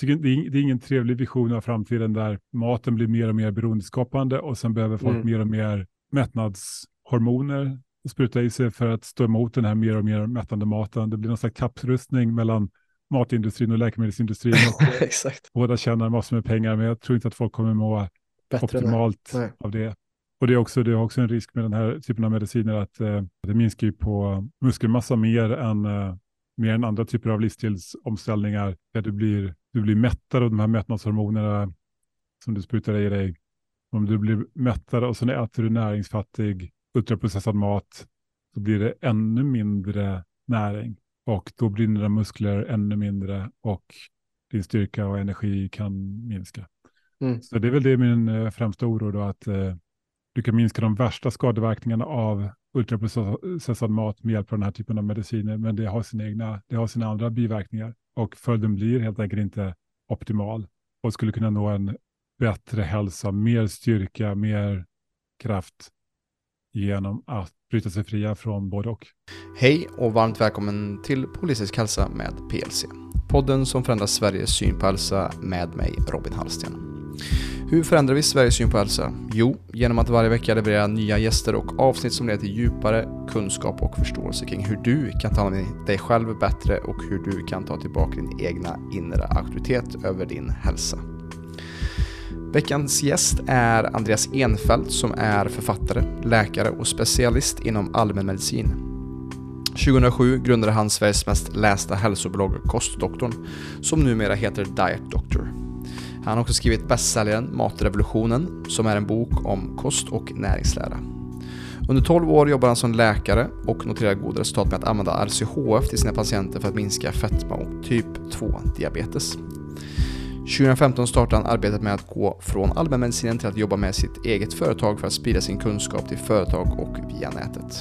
tycker det är, det är ingen trevlig vision av framtiden där maten blir mer och mer beroendeskapande och sen behöver folk Mm. mer och mer mättnadshormoner spruta i sig för att stå emot den här mer och mer mättande maten. Det blir någon slags kapprustning mellan matindustrin och läkemedelsindustrin. Och Exakt. båda tjänar massor med pengar, men jag tror inte att folk kommer må Bättre optimalt Nej. av det. Och det är också, det är också en risk med den här typen av mediciner att eh, det minskar ju på muskelmassa mer än, eh, mer än andra typer av livsstilsomställningar där du blir, du blir mättad av de här mättnadshormonerna som du sprutar i dig. Om du blir mättad och sen äter du näringsfattig ultraprocessad mat så blir det ännu mindre näring och då blir dina muskler ännu mindre och din styrka och energi kan minska. Mm. Så det är väl det min eh, främsta oro då, att eh, du kan minska de värsta skadeverkningarna av ultraprocessad mat med hjälp av den här typen av mediciner, men det har sina egna, det har sina andra biverkningar och följden blir helt enkelt inte optimal och skulle kunna nå en bättre hälsa, mer styrka, mer kraft genom att bryta sig fria från både och. Hej och varmt välkommen till Politisk hälsa med PLC. Podden som förändrar Sveriges syn på hälsa med mig, Robin Hallsten. Hur förändrar vi Sveriges syn på hälsa? Jo, genom att varje vecka leverera nya gäster och avsnitt som leder till djupare kunskap och förståelse kring hur du kan ta hand om dig själv bättre och hur du kan ta tillbaka din egna inre auktoritet över din hälsa. Veckans gäst är Andreas Enfeldt som är författare, läkare och specialist inom allmänmedicin. 2007 grundade han Sveriges mest lästa hälsoblogg Kostdoktorn, som numera heter Diet Doctor. Han har också skrivit bästsäljaren Matrevolutionen, som är en bok om kost och näringslära. Under 12 år jobbar han som läkare och noterar goda resultat med att använda RCHF till sina patienter för att minska fetma och typ 2-diabetes. 2015 startade han arbetet med att gå från allmänmedicinen till att jobba med sitt eget företag för att sprida sin kunskap till företag och via nätet.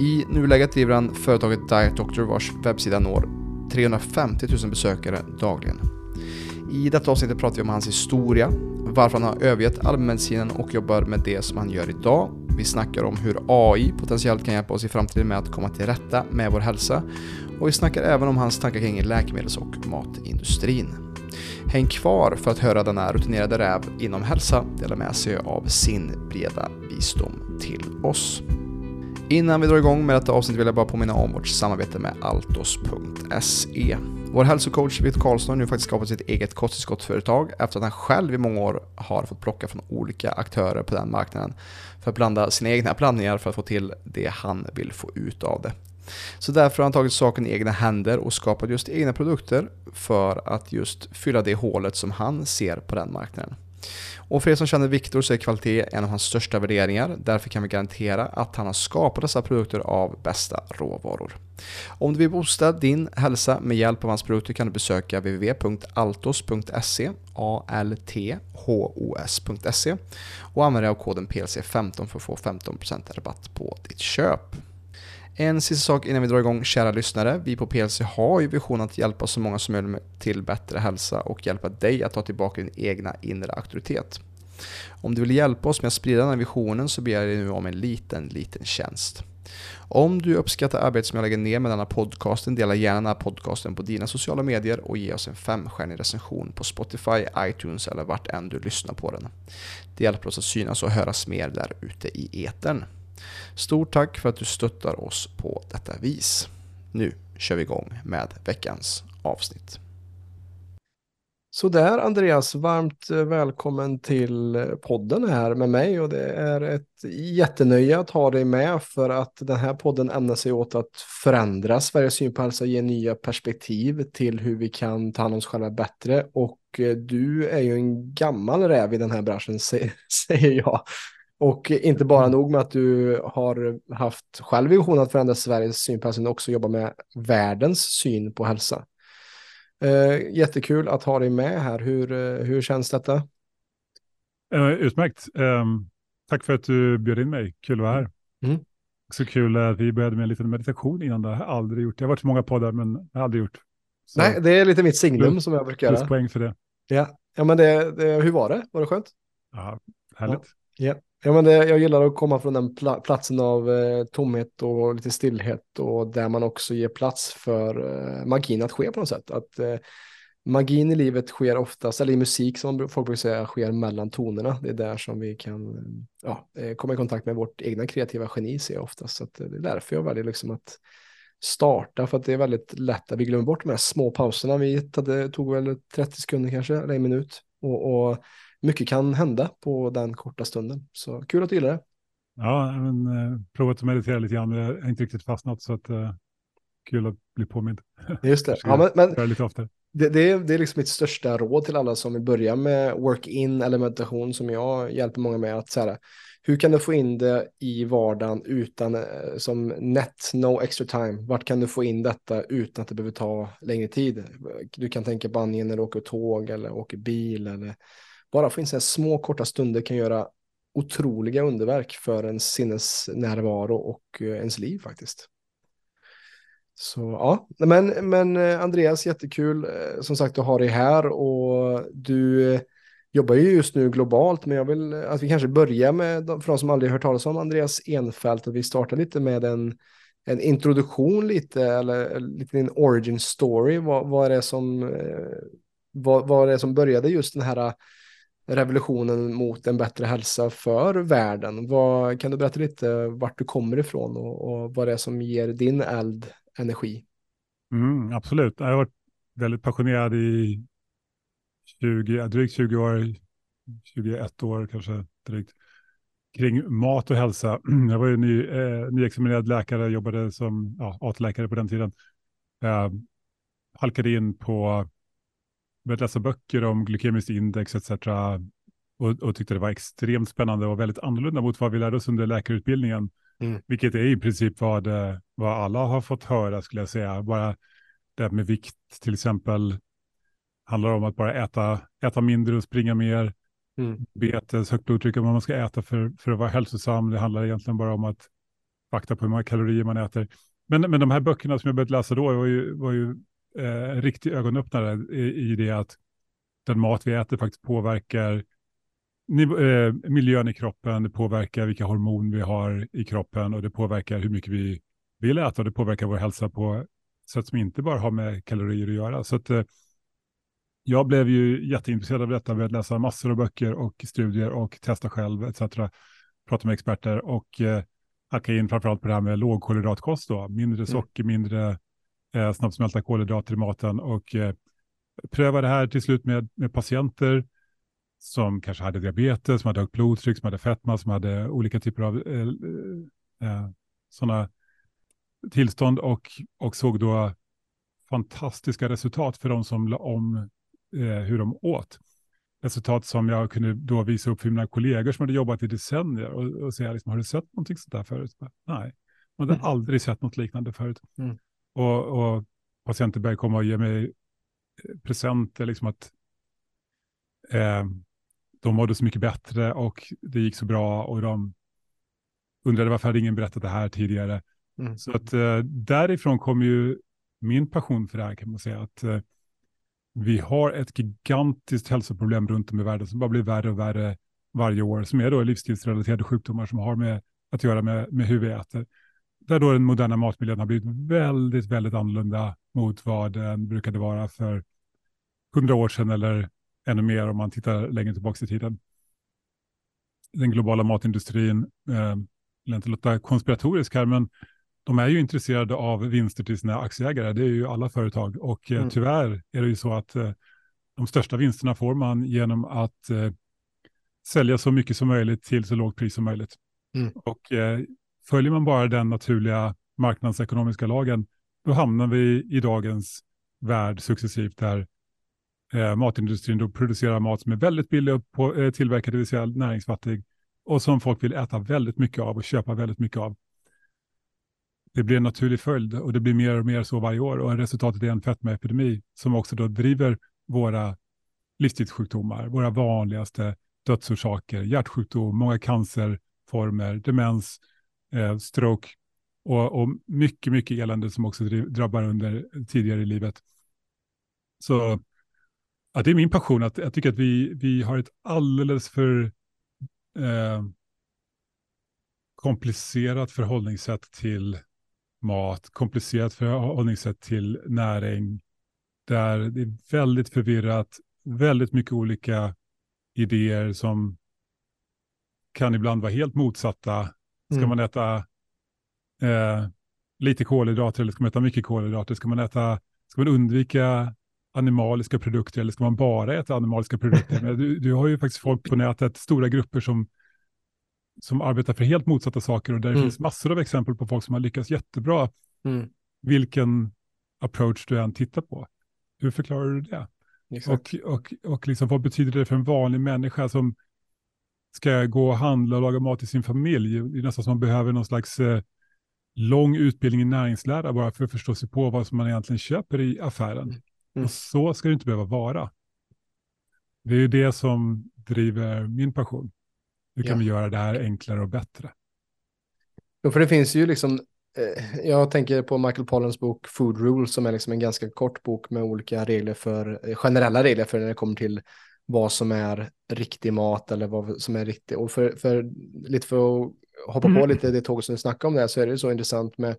I nuläget driver han företaget Diet Doctor vars webbsida når 350 000 besökare dagligen. I detta avsnitt pratar vi om hans historia, varför han har övergett allmänmedicinen och jobbar med det som han gör idag. Vi snackar om hur AI potentiellt kan hjälpa oss i framtiden med att komma till rätta med vår hälsa. Och vi snackar även om hans tankar kring läkemedels och matindustrin. Häng kvar för att höra denna rutinerade räv inom hälsa dela med sig av sin breda visdom till oss. Innan vi drar igång med detta avsnitt vill jag bara påminna om vårt samarbete med Altos.se. Vår hälsocoach Victor Karlsson har nu faktiskt skapat sitt eget kosttillskottsföretag efter att han själv i många år har fått plocka från olika aktörer på den marknaden för att blanda sina egna blandningar för att få till det han vill få ut av det. Så därför har han tagit saken i egna händer och skapat just egna produkter för att just fylla det hålet som han ser på den marknaden. Och för er som känner Viktor så är kvalitet en av hans största värderingar. Därför kan vi garantera att han har skapat dessa produkter av bästa råvaror. Om du vill boosta din hälsa med hjälp av hans produkter kan du besöka www.altos.se althos.se och använda dig av koden PLC15 för att få 15% rabatt på ditt köp. En sista sak innan vi drar igång, kära lyssnare. Vi på PLC har ju visionen att hjälpa så många som möjligt till bättre hälsa och hjälpa dig att ta tillbaka din egna inre auktoritet. Om du vill hjälpa oss med att sprida den här visionen så ber jag dig nu om en liten, liten tjänst. Om du uppskattar arbetet som jag lägger ner med denna podcasten, dela gärna den här podcasten på dina sociala medier och ge oss en femstjärnig recension på Spotify, iTunes eller vart än du lyssnar på den. Det hjälper oss att synas och höras mer där ute i etern. Stort tack för att du stöttar oss på detta vis. Nu kör vi igång med veckans avsnitt. Så där Andreas, varmt eh, välkommen till eh, podden här med mig och det är ett jättenöje att ha dig med för att den här podden ämnar sig åt att förändra Sveriges syn på hälsa och ge nya perspektiv till hur vi kan ta hand om oss själva bättre och eh, du är ju en gammal räv i den här branschen säger jag. Och inte bara nog med att du har haft själv vision att förändra Sveriges syn på hälsa, utan också jobba med världens syn på hälsa. Uh, jättekul att ha dig med här. Hur, uh, hur känns detta? Uh, utmärkt. Um, tack för att du bjöd in mig. Kul att vara här. Mm. Så kul att vi började med en liten meditation innan. Det har jag aldrig gjort. Jag har varit i många poddar, men jag har aldrig gjort. Så. Nej, det är lite mitt signum plus, som jag brukar göra. poäng för det. Ja, ja men det, det, hur var det? Var det skönt? Ja, härligt. Ja. ja. Ja, men det, jag gillar att komma från den pla platsen av eh, tomhet och lite stillhet och där man också ger plats för eh, magin att ske på något sätt. Att eh, magin i livet sker oftast, eller i musik som folk brukar säga, sker mellan tonerna. Det är där som vi kan ja, eh, komma i kontakt med vårt egna kreativa geni ser jag oftast. Så eh, det är därför jag väljer liksom att starta, för att det är väldigt lätt att vi glömmer bort de här små pauserna. Vi tog väl 30 sekunder kanske, eller en minut. Och, och mycket kan hända på den korta stunden. Så kul att du gillar det. Ja, men, eh, provat att meditera lite grann, men jag har inte riktigt fastnat så att eh, kul att bli påmind. Just det. ja, men, men, lite oftare. Det, det, är, det är liksom mitt största råd till alla som vill börja med work-in eller meditation som jag hjälper många med. att så här, Hur kan du få in det i vardagen utan eh, som net, no extra time? Vart kan du få in detta utan att det behöver ta längre tid? Du kan tänka på antingen när du åker tåg eller åker bil eller bara få in så här små korta stunder kan göra otroliga underverk för ens sinnesnärvaro och eh, ens liv faktiskt. Så ja, men, men eh, Andreas, jättekul eh, som sagt att ha dig här och du jobbar ju just nu globalt, men jag vill att vi kanske börjar med, för de som aldrig hört talas om Andreas enfält att vi startar lite med en, en introduktion lite, eller lite en origin story, vad, vad är det som, vad, vad är det som började just den här revolutionen mot en bättre hälsa för världen. Vad, kan du berätta lite vart du kommer ifrån och, och vad det är som ger din eld energi. Mm, absolut, jag har varit väldigt passionerad i 20, drygt 20 år, 21 år kanske drygt, kring mat och hälsa. Jag var ju ny, eh, nyexaminerad läkare, jobbade som ja, AT-läkare på den tiden. Eh, halkade in på, började läsa böcker om glykemiskt index etc. Och, och tyckte det var extremt spännande och väldigt annorlunda mot vad vi lärde oss under läkarutbildningen. Mm. Vilket är i princip vad, vad alla har fått höra skulle jag säga. Bara det med vikt till exempel handlar om att bara äta, äta mindre och springa mer. Mm. Betes, högt blodtryck, vad man ska äta för, för att vara hälsosam. Det handlar egentligen bara om att fakta på hur många kalorier man äter. Men, men de här böckerna som jag började läsa då var ju, var ju eh, riktig ögonöppnare i, i det att den mat vi äter faktiskt påverkar Eh, miljön i kroppen, det påverkar vilka hormon vi har i kroppen och det påverkar hur mycket vi vill äta och det påverkar vår hälsa på sätt som inte bara har med kalorier att göra. Så att, eh, jag blev ju jätteintresserad av detta att läsa massor av böcker och studier och testa själv etc. Prata med experter och eh, hacka in framförallt på det här med lågkolhydratkost då, mindre mm. socker, mm. mindre eh, snabbsmälta kolhydrater i maten och eh, pröva det här till slut med, med patienter som kanske hade diabetes, som hade högt blodtryck, som hade fetma, som hade olika typer av eh, eh, sådana tillstånd och, och såg då fantastiska resultat för de som la om eh, hur de åt. Resultat som jag kunde då visa upp för mina kollegor som hade jobbat i decennier och, och säga, liksom, har du sett någonting sånt där förut? Nej, man hade mm. aldrig sett något liknande förut. Mm. Och, och patienter började komma och ge mig presenter, liksom att eh, de mådde så mycket bättre och det gick så bra och de undrade varför hade ingen berättat det här tidigare. Mm. Så att eh, därifrån kom ju min passion för det här kan man säga. att eh, Vi har ett gigantiskt hälsoproblem runt om i världen som bara blir värre och värre varje år, som är då livsstilsrelaterade sjukdomar som har med att göra med, med hur vi äter. Där då den moderna matmiljön har blivit väldigt, väldigt annorlunda mot vad den brukade vara för hundra år sedan eller ännu mer om man tittar längre tillbaka i tiden. Den globala matindustrin, eh, vill inte låta konspiratorisk här, men de är ju intresserade av vinster till sina aktieägare. Det är ju alla företag och eh, mm. tyvärr är det ju så att eh, de största vinsterna får man genom att eh, sälja så mycket som möjligt till så lågt pris som möjligt. Mm. Och eh, följer man bara den naturliga marknadsekonomiska lagen, då hamnar vi i dagens värld successivt där eh, matindustrin då producerar mat som är väldigt billig och på, eh, tillverkad, det vill säga näringsfattig, och som folk vill äta väldigt mycket av och köpa väldigt mycket av. Det blir en naturlig följd och det blir mer och mer så varje år och resultatet är en fetmaepidemi som också då driver våra livsstilssjukdomar, våra vanligaste dödsorsaker, hjärtsjukdom, många cancerformer, demens, eh, stroke och, och, mycket, mycket elände som också drabbar under tidigare i livet. Så Ja, det är min passion. Att jag tycker att vi, vi har ett alldeles för eh, komplicerat förhållningssätt till mat, komplicerat förhållningssätt till näring, där det är väldigt förvirrat, väldigt mycket olika idéer som kan ibland vara helt motsatta. Ska Mm. man äta eh, lite kolhydrater eller ska man äta mycket kolhydrater? Ska man, äta, ska man undvika animaliska produkter eller ska man bara äta animaliska produkter? Men du, du har ju faktiskt folk på nätet, stora grupper som, som arbetar för helt motsatta saker och där Mm. finns massor av exempel på folk som har lyckats jättebra, Mm. vilken approach du än tittar på. Hur förklarar du det? Exakt. Och, och, och liksom, vad betyder det för en vanlig människa som ska gå och handla och laga mat till sin familj? Det är nästan som man behöver någon slags eh, lång utbildning i näringslära bara för att förstå sig på vad som man egentligen köper i affären. Mm. Och så ska det inte behöva vara. Det är ju det som driver min passion. Hur kan Ja. vi göra det här enklare och bättre? Jo, för det finns ju liksom, eh, jag tänker på Michael Pollans bok Food Rules som är liksom en ganska kort bok med olika regler för, eh, generella regler för när det kommer till vad som är riktig mat eller vad som är riktigt. Och för, för lite för att hoppa på Mm. lite det tåg som du snackade om det så är det så intressant med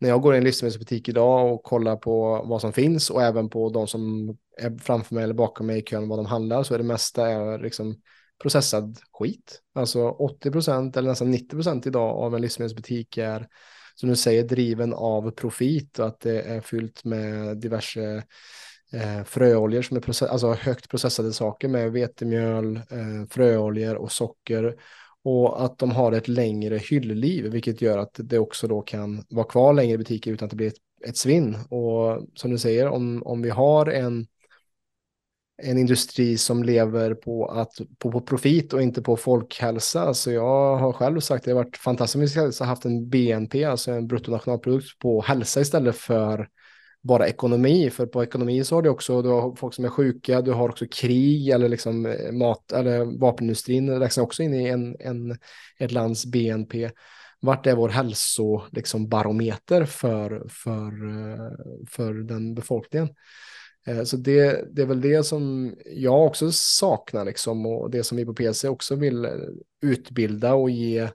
när jag går i en livsmedelsbutik idag och kollar på vad som finns och även på de som är framför mig eller bakom mig i kön vad de handlar så är det mesta är liksom processad skit. Alltså 80% eller nästan 90% idag av en livsmedelsbutik är som du säger driven av profit och att det är fyllt med diverse eh, fröoljor som är process alltså högt processade saker med vetemjöl, eh, fröoljor och socker och att de har ett längre hyllliv vilket gör att det också då kan vara kvar längre i butiker utan att det blir ett, ett svinn och som du säger om, om vi har en en industri som lever på, att, på, på profit och inte på folkhälsa. Så jag har själv sagt att det har varit fantastiskt att ha haft en BNP, alltså en bruttonationalprodukt på hälsa istället för bara ekonomi. För på ekonomi så har du också du har folk som är sjuka, du har också krig eller liksom eh, mat eller vapenindustrin räknas också in i en, en, ett lands BNP. Vart är vår hälso liksom barometer för, för, eh, för den befolkningen? Eh, så det, det är väl det som jag också saknar liksom och det som vi på PC också vill utbilda och ge,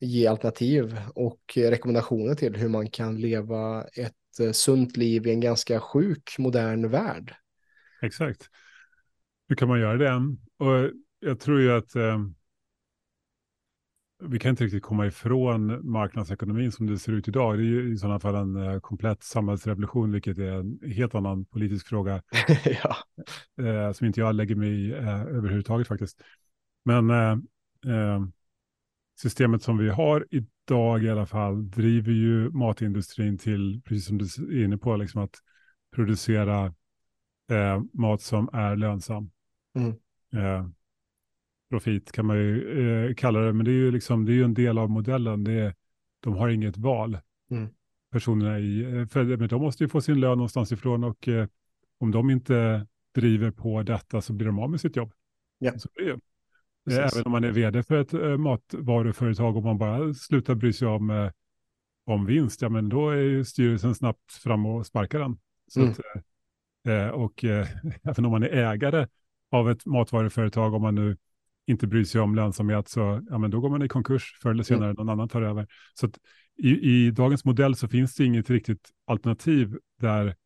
ge alternativ och rekommendationer till hur man kan leva ett eh, sunt liv i en ganska sjuk modern värld. Exakt. Hur kan man göra det? Och jag tror ju att eh, vi kan inte riktigt komma ifrån marknadsekonomin som det ser ut idag. Det är ju i sådana fall en eh, komplett samhällsrevolution, vilket är en helt annan politisk fråga ja. eh, som inte jag lägger mig i eh, överhuvudtaget faktiskt. Men eh, systemet som vi har idag i alla fall driver ju matindustrin till, precis som du är inne på, liksom att producera eh, mat som är lönsam. Mm. Eh, profit kan man ju eh, kalla det, men det är ju liksom, det är ju en del av modellen. Det är, de har inget val. Mm. Personerna i, eh, för men de måste ju få sin lön någonstans ifrån och eh, om de inte driver på detta så blir de av med sitt jobb. Ja. Så blir det. Precis. Även om man är vd för ett eh, matvaruföretag och man bara slutar bry sig om, eh, om vinst, ja men då är ju styrelsen snabbt fram och sparkar den. Så Mm. att, eh, och även om man är ägare av ett matvaruföretag, om man nu inte bryr sig om lönsamhet, så ja, men då går man i konkurs förr eller Mm. senare, någon annan tar över. Så att i, i dagens modell så finns det inget riktigt alternativ där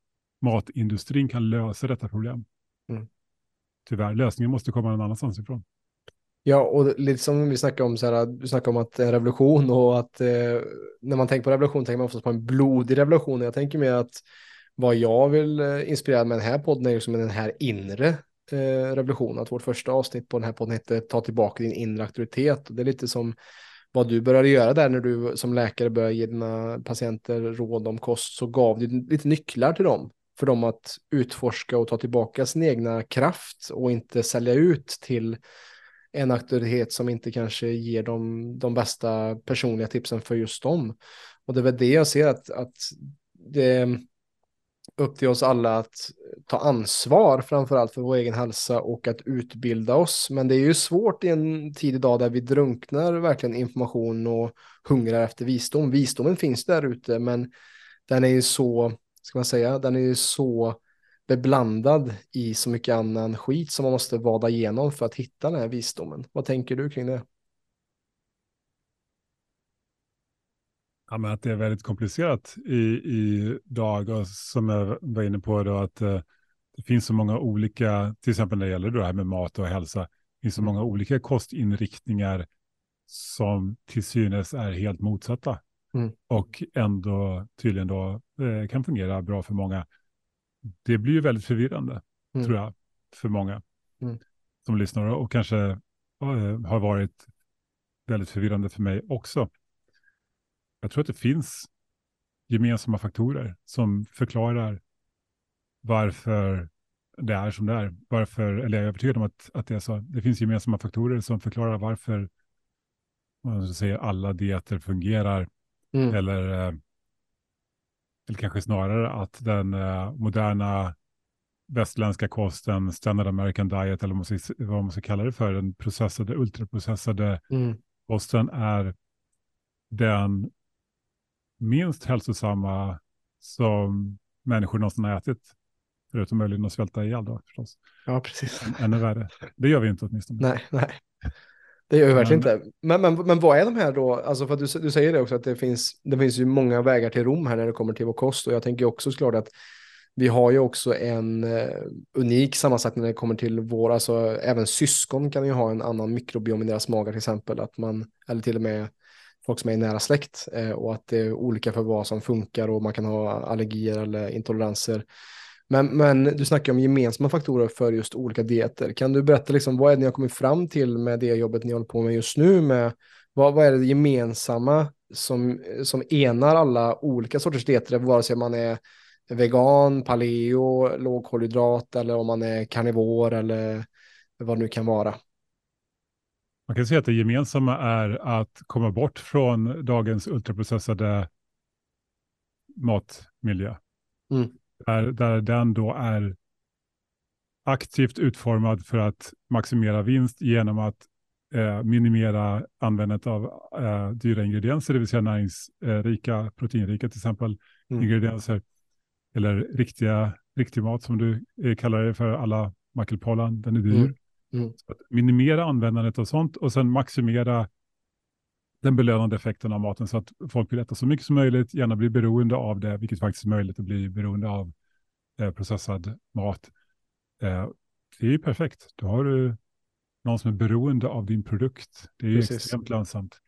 matindustrin kan lösa detta problem. Mm. Tyvärr, lösningen måste komma någon annanstans ifrån. Ja, och lite som vi snackade om, så här, du snackade om att det är en revolution och att eh, när man tänker på revolution tänker man oftast på en blodig revolution. Jag tänker mer att vad jag vill eh, inspirera med den här podden är liksom den här inre eh, revolutionen. Att vårt första avsnitt på den här podden hette Ta tillbaka din inre auktoritet. Och det är lite som vad du började göra där när du som läkare började ge dina patienter råd om kost så gav du lite nycklar till dem för dem att utforska och ta tillbaka sin egna kraft och inte sälja ut till en auktoritet som inte kanske ger dem de bästa personliga tipsen för just dem. Och det är väl det jag ser att, att det är upp till oss alla att ta ansvar framförallt för vår egen hälsa och att utbilda oss. Men det är ju svårt i en tid idag där vi drunknar verkligen information och hungrar efter visdom. Visdomen finns där ute men den är ju så, ska man säga, den är ju så beblandad i så mycket annan skit som man måste vada igenom för att hitta den här visdomen. Vad tänker du kring det? Ja, men att det är väldigt komplicerat i, i dag och som jag var inne på då att eh, det finns så många olika, till exempel när det gäller det här med mat och hälsa, det finns så Mm. många olika kostinriktningar som till synes är helt motsatta Mm. och ändå tydligen då eh, kan fungera bra för många. Det blir ju väldigt förvirrande, Mm. tror jag, för många Mm. som lyssnar och kanske eh, har varit väldigt förvirrande för mig också. Jag tror att det finns gemensamma faktorer som förklarar varför det är som det är. Varför, eller jag är övertygad om att, att det är så. Det finns gemensamma faktorer som förklarar varför man säger alla dieter fungerar. Mm. Eller, eh, eller kanske snarare att den eh, moderna västländska kosten, standard American diet, eller vad man ska, vad man ska kalla det för, den processade, ultraprocessade Mm. kosten är den minst hälsosamma som människor någonsin har ätit. Förutom möjligen att svälta ihjäl då förstås. Ja, precis. Än- Ännu värre. Det gör vi inte åtminstone. Nej, nej. Det gör vi verkligen Men- inte. Men, men, men vad är de här då? Alltså för att du, du säger det också att det finns, det finns ju många vägar till Rom här när det kommer till vår kost. Och jag tänker också såklart att vi har ju också en eh, unik sammansättning när det kommer till vår, alltså även syskon kan ju ha en annan mikrobiom i deras magar till exempel. Att man, eller till och med folk som är i nära släkt eh, och att det är olika för vad som funkar och man kan ha allergier eller intoleranser. Men, men du snackar om gemensamma faktorer för just olika dieter. Kan du berätta liksom, vad är det ni har kommit fram till med det jobbet ni håller på med just nu? Med, vad, vad är det gemensamma som, som enar alla olika sorters dieter, vare sig man är vegan, paleo, lågkolhydrat eller om man är karnivor eller vad det nu kan vara. Man kan säga att det gemensamma är att komma bort från dagens ultraprocessade matmiljö. Mm. Där, där den då är aktivt utformad för att maximera vinst genom att eh, minimera användandet av eh, dyra ingredienser, det vill säga näringsrika, proteinrika till exempel, Mm. ingredienser. Eller riktiga, riktig mat som du eh, kallar det för alla makelpollan, den är dyr. Mm. Mm. Så att minimera användandet av sånt och sen maximera den belönande effekten av maten så att folk vill äta så mycket som möjligt, gärna bli beroende av det, vilket faktiskt är möjligt att bli beroende av eh, processad mat. Eh, det är ju perfekt. Då har du någon som är beroende av din produkt. Det är ju Precis. extremt lönsamt.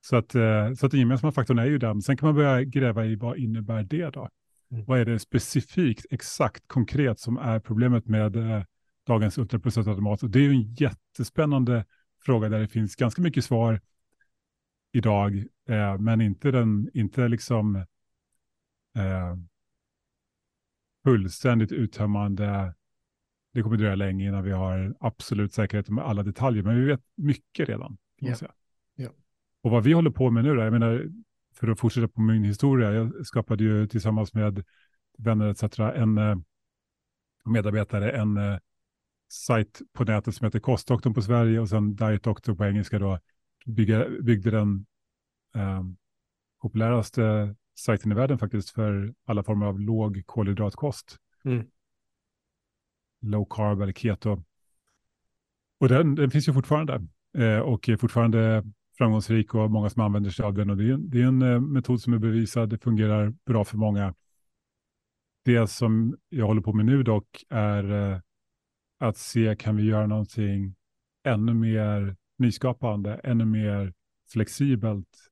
Så att, eh, så att den gemensamma faktorn är ju den. Sen kan man börja gräva i vad innebär det då? Mm. Vad är det specifikt, exakt, konkret som är problemet med eh, dagens ultraprocessade mat? Och det är ju en jättespännande fråga där det finns ganska mycket svar idag, eh, men inte den, inte liksom eh, fullständigt uttömmande. Det kommer dröja länge innan vi har absolut säkerhet med alla detaljer, men vi vet mycket redan. Säga. Ja. Och vad vi håller på med nu då, jag menar, för att fortsätta på min historia, jag skapade ju tillsammans med vänner etc. en eh, medarbetare, en eh, sajt på nätet som heter Kostdoktorn på Sverige och sen Diet Doctor på engelska då, bygga, byggde den eh, populäraste sajten i världen faktiskt för alla former av låg kolhydratkost. Mm. Low carb eller keto. Och den, den finns ju fortfarande eh, och är fortfarande framgångsrik och många som använder sig av den. Och det är, en- det är en eh, metod som är bevisad, det fungerar bra för många. Det som jag håller på med nu dock är eh, att se, kan vi göra någonting ännu mer nyskapande, ännu mer flexibelt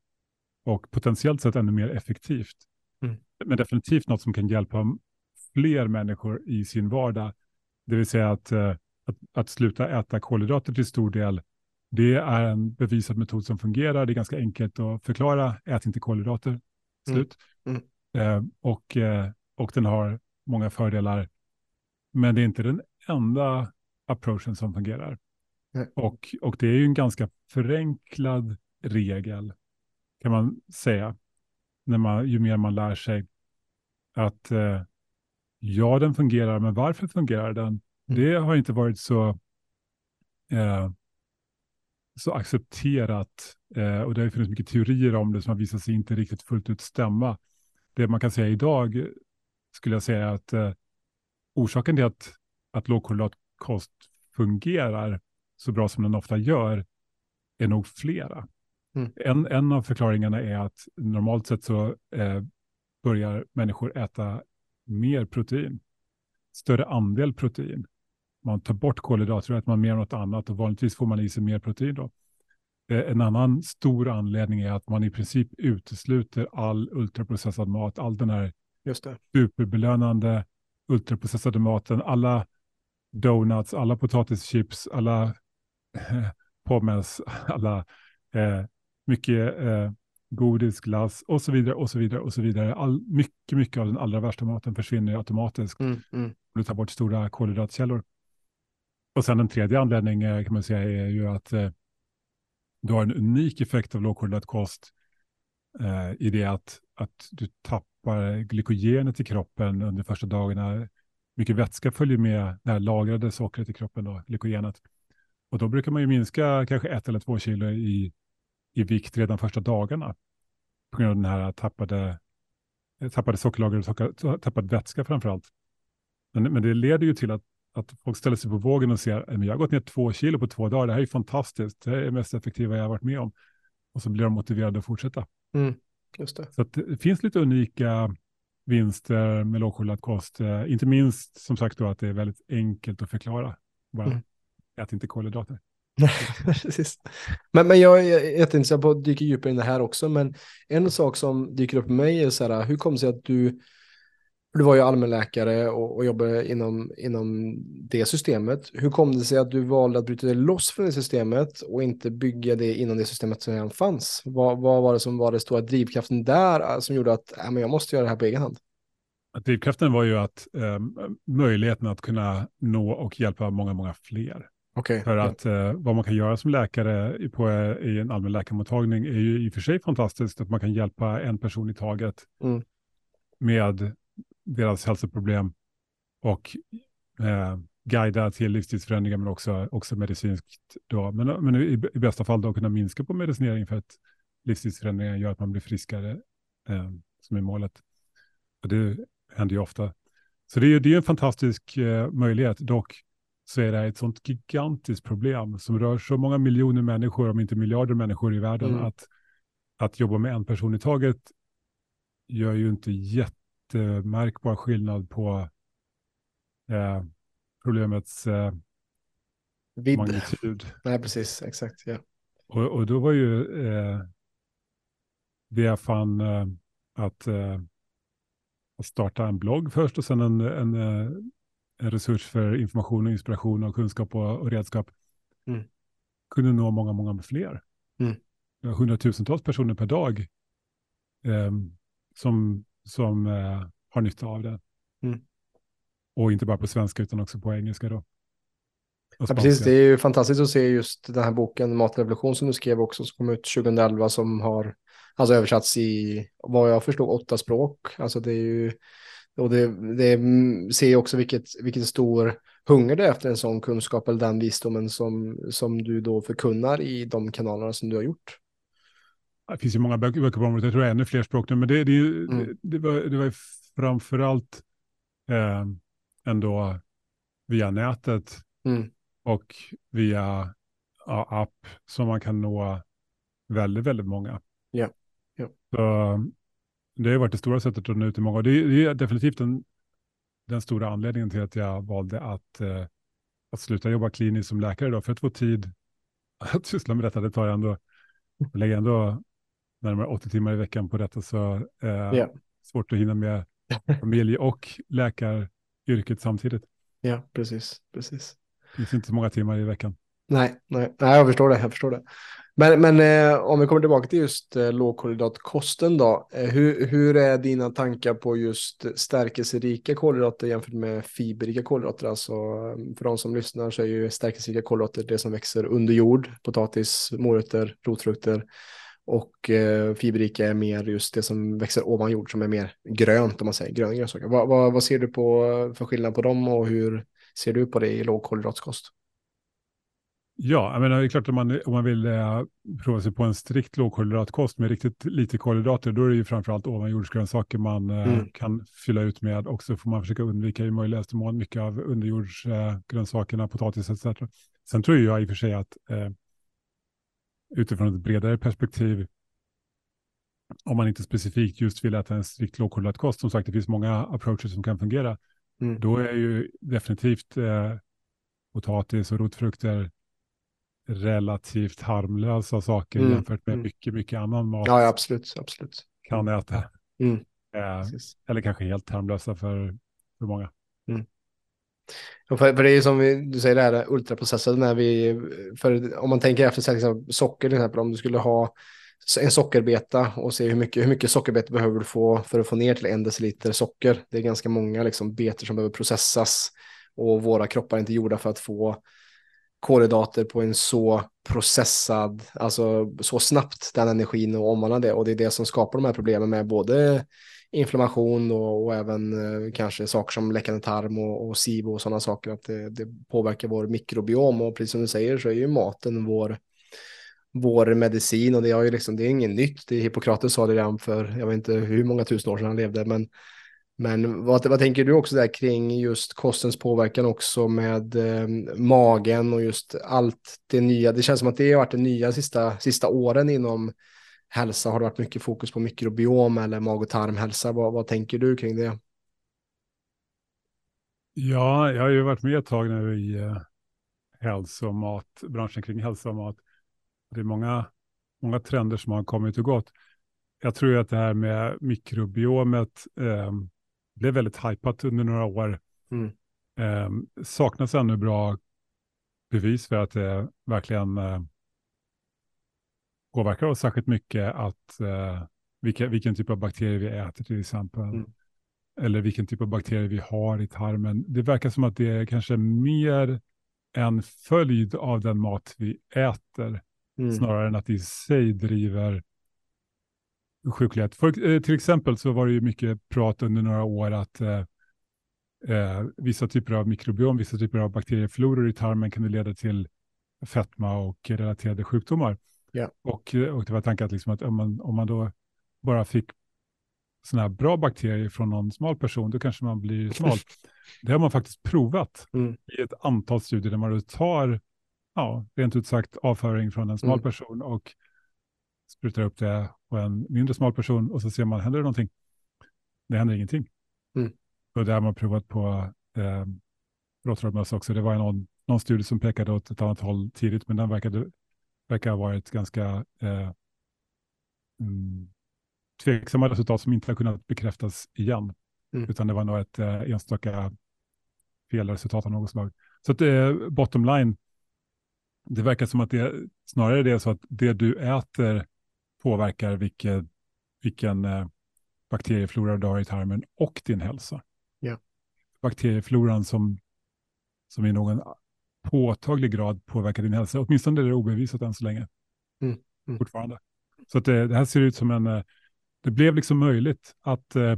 och potentiellt sett ännu mer effektivt. Mm. Men definitivt något som kan hjälpa fler människor i sin vardag. Det vill säga att, eh, att, att sluta äta kolhydrater till stor del. Det är en bevisad metod som fungerar. Det är ganska enkelt att förklara. Ät inte kolhydrater. Slut. Mm. Eh, och, eh, och den har många fördelar. Men det är inte den enda approachen som fungerar. Nej. Och, och det är ju en ganska förenklad regel kan man säga. När man, ju mer man lär sig att eh, ja, den fungerar, men varför fungerar den? Det har inte varit så, eh, så accepterat. Eh, och det har funnits mycket teorier om det som har visat sig inte riktigt fullt ut stämma. Det man kan säga idag skulle jag säga att eh, orsaken till att, att lågkolhydratkost fungerar så bra som den ofta gör är nog flera. Mm. En, en av förklaringarna är att normalt sett så eh, börjar människor äta mer protein, större andel protein. Man tar bort kolhydrater och äter man mer något annat och vanligtvis får man i sig mer protein då. Eh, en annan stor anledning är att man i princip utesluter all ultraprocessad mat, all den här Just det. superbelönande ultraprocessade maten, alla donuts, alla potatischips, alla pommes, alla eh, mycket eh, godis, glass och så vidare och så vidare och så vidare. All, mycket, mycket av den allra värsta maten försvinner automatiskt. Mm, mm. Du tar bort stora kolhydratkällor. Och sen en tredje anledning eh, kan man säga är ju att eh, du har en unik effekt av lågkolhydratkost eh, i det att, att du tappar glykogenet i kroppen under första dagarna. Mycket vätska följer med det här lagrade sockret i kroppen, då, glykogenet. Och då brukar man ju minska kanske ett eller två kilo i, i vikt redan första dagarna. På grund av den här tappade, tappade sockerlager och tappad vätska framför allt. Men, men det leder ju till att, att folk ställer sig på vågen och ser att jag har gått ner två kilo på två dagar. Det här är fantastiskt. Det är det mest effektiva jag har varit med om. Och så blir de motiverade att fortsätta. Mm, just det. Så det finns lite unika vinster med lågkolhydrat kost. Eh, inte minst som sagt då att det är väldigt enkelt att förklara. Bara mm. Ät inte kolhydrater. Precis. Men, men jag är jätteintresserad på att dyka djupare in det här också. Men en sak som dyker upp med mig är så här, hur kom det sig att du, du var ju allmänläkare och, och jobbade inom, inom det systemet. Hur kom det sig att du valde att bryta dig loss från det systemet och inte bygga det inom det systemet som redan fanns? Vad, vad var det som var det stora drivkraften där äh, som gjorde att äh, men jag måste göra det här på egen hand? Drivkraften var ju att eh, möjligheten att kunna nå och hjälpa många, många fler. Okay. För att eh, vad man kan göra som läkare på, i en allmän läkarmottagning är ju i och för sig fantastiskt att man kan hjälpa en person i taget mm. med deras hälsoproblem och eh, guida till livsstilsförändringar men också, också medicinskt. Då. Men, men i, i, bästa fall då kunna minska på medicinering för att livsstilsförändringar gör att man blir friskare eh, som är målet. Och det händer ju ofta. Så det är, det är en fantastisk eh, möjlighet. Dock så är det ett sånt gigantiskt problem som rör så många miljoner människor, om inte miljarder människor i världen, mm. att, att jobba med en person i taget gör ju inte jättemärkbar skillnad på eh, problemets eh, magnitud. Nej, precis, exakt. Ja. Och, och då var ju eh, det jag fann eh, att, eh, att starta en blogg först och sen en, en eh, en resurs för information och inspiration och kunskap och, och redskap mm. kunde nå många, många fler. Mm. Hundratusentals personer per dag eh, som, som eh, har nytta av det. Mm. Och inte bara på svenska utan också på engelska då. Ja, precis, det är ju fantastiskt att se just den här boken Matrevolution som du skrev också som kom ut 2011 som har alltså översatts i vad jag förstår åtta språk. Alltså det är ju och det, det ser också vilket, vilken stor hunger det är efter en sån kunskap eller den visdomen som, som du då förkunnar i de kanalerna som du har gjort. Det finns ju många böcker på området, jag tror ännu fler språk nu, men det, det, mm. det, det, var, det var framförallt eh, ändå via nätet mm. och via ja, app som man kan nå väldigt, väldigt många. Ja. ja. Så, det har varit det stora sättet att nå ut i många. Det är, det är definitivt den, den stora anledningen till att jag valde att, eh, att sluta jobba kliniskt som läkare då, för att få tid att syssla med detta. Det tar jag ändå, jag lägger ändå närmare 80 timmar i veckan på detta, så eh, yeah. svårt att hinna med familj och läkaryrket samtidigt. Ja, precis, precis. Det finns inte så många timmar i veckan. Nej, nej, nej jag förstår det. Jag förstår det. Men, men eh, om vi kommer tillbaka till just eh, lågkolhydratkosten då. Eh, hur, hur är dina tankar på just stärkelserika kolhydrater jämfört med fiberrika kolhydrater? Alltså för de som lyssnar så är ju stärkelserika kolhydrater det som växer under jord. Potatis, morötter, rotfrukter. Och eh, fiberrika är mer just det som växer ovan jord som är mer grönt om man säger gröna grönsaker. Vad, vad, vad ser du på för skillnad på dem och hur ser du på det i lågkolhydratskost? Ja, jag menar, det är klart att man, om man vill eh, prova sig på en strikt lågkolhydratkost med riktigt lite kolhydrater, då är det ju framförallt ovanjordsgrönsaker man eh, mm. kan fylla ut med. Och så får man försöka undvika i möjligaste mån mycket av underjordsgrönsakerna, eh, potatis etc. Sen tror jag i och för sig att eh, utifrån ett bredare perspektiv, om man inte specifikt just vill äta en strikt lågkolhydratkost, som sagt det finns många approaches som kan fungera, mm. då är ju definitivt eh, potatis och rotfrukter relativt harmlösa saker mm. jämfört med mm. mycket, mycket annan mat. Ja, absolut, absolut. Kan äta. Mm. Eh, eller kanske helt harmlösa för, för många. Mm. För, för, det är ju som vi, du säger det här ultraprocessade när vi, för om man tänker efter här, liksom, socker till exempel, om du skulle ha en sockerbeta och se hur mycket, hur mycket sockerbeta behöver du få för att få ner till en deciliter socker. Det är ganska många liksom, betor som behöver processas och våra kroppar är inte gjorda för att få kolhydrater på en så processad, alltså så snabbt den energin och omvandla det. Och det är det som skapar de här problemen med både inflammation och, och även eh, kanske saker som läckande tarm och, och SIBO och sådana saker. Att det, det, påverkar vår mikrobiom och precis som du säger så är ju maten vår, vår medicin och det, är ju liksom, det är inget nytt. Det Hippokrates sa det redan för, jag vet inte hur många tusen år sedan han levde, men men vad, vad tänker du också där kring just kostens påverkan också med eh, magen och just allt det nya? Det känns som att det har varit det nya sista, sista åren inom hälsa. Har det varit mycket fokus på mikrobiom eller mag och tarmhälsa? Vad, vad tänker du kring det? Ja, jag har ju varit med ett tag nu i eh, hälsa och matbranschen kring hälsa och mat. Det är många, många trender som har kommit och gått. Jag tror att det här med mikrobiomet eh, blev väldigt hypat under några år. Mm. Eh, saknas ännu bra bevis för att det verkligen eh, påverkar oss särskilt mycket att eh, vilka, vilken typ av bakterier vi äter till exempel. Mm. Eller vilken typ av bakterier vi har i tarmen. Det verkar som att det är kanske mer en följd av den mat vi äter. Mm. Snarare än att det i sig driver sjuklighet. För, eh, till exempel så var det ju mycket prat under några år att eh, eh, vissa typer av mikrobiom, vissa typer av bakteriefloror i tarmen kunde leda till fetma och relaterade sjukdomar. Yeah. Och, och det var tanken att, liksom att om, man, om man då bara fick sådana här bra bakterier från någon smal person, då kanske man blir smal. det har man faktiskt provat mm. i ett antal studier där man tar, ja, rent ut sagt, avföring från en smal mm. person och sprutar upp det på en mindre smal person och så ser man, händer det någonting? Det händer ingenting. Mm. Och det har man provat på eh, råttormöss också. Det var någon, någon studie som pekade åt ett annat håll tidigt, men den verkade, verkar ha varit ganska eh, mm, tveksamma resultat som inte har kunnat bekräftas igen. Mm. Utan det var nog ett eh, enstaka felresultat av något slag. Så att eh, bottom line, det verkar som att det snarare det är så att det du äter påverkar vilken, vilken eh, bakterieflora du har i tarmen och din hälsa. Yeah. Bakteriefloran som, som i någon påtaglig grad påverkar din hälsa, åtminstone är det obevisat än så länge. Mm. Mm. Fortfarande. Så att det, det, här ser ut som en, eh, det blev liksom möjligt att, eh,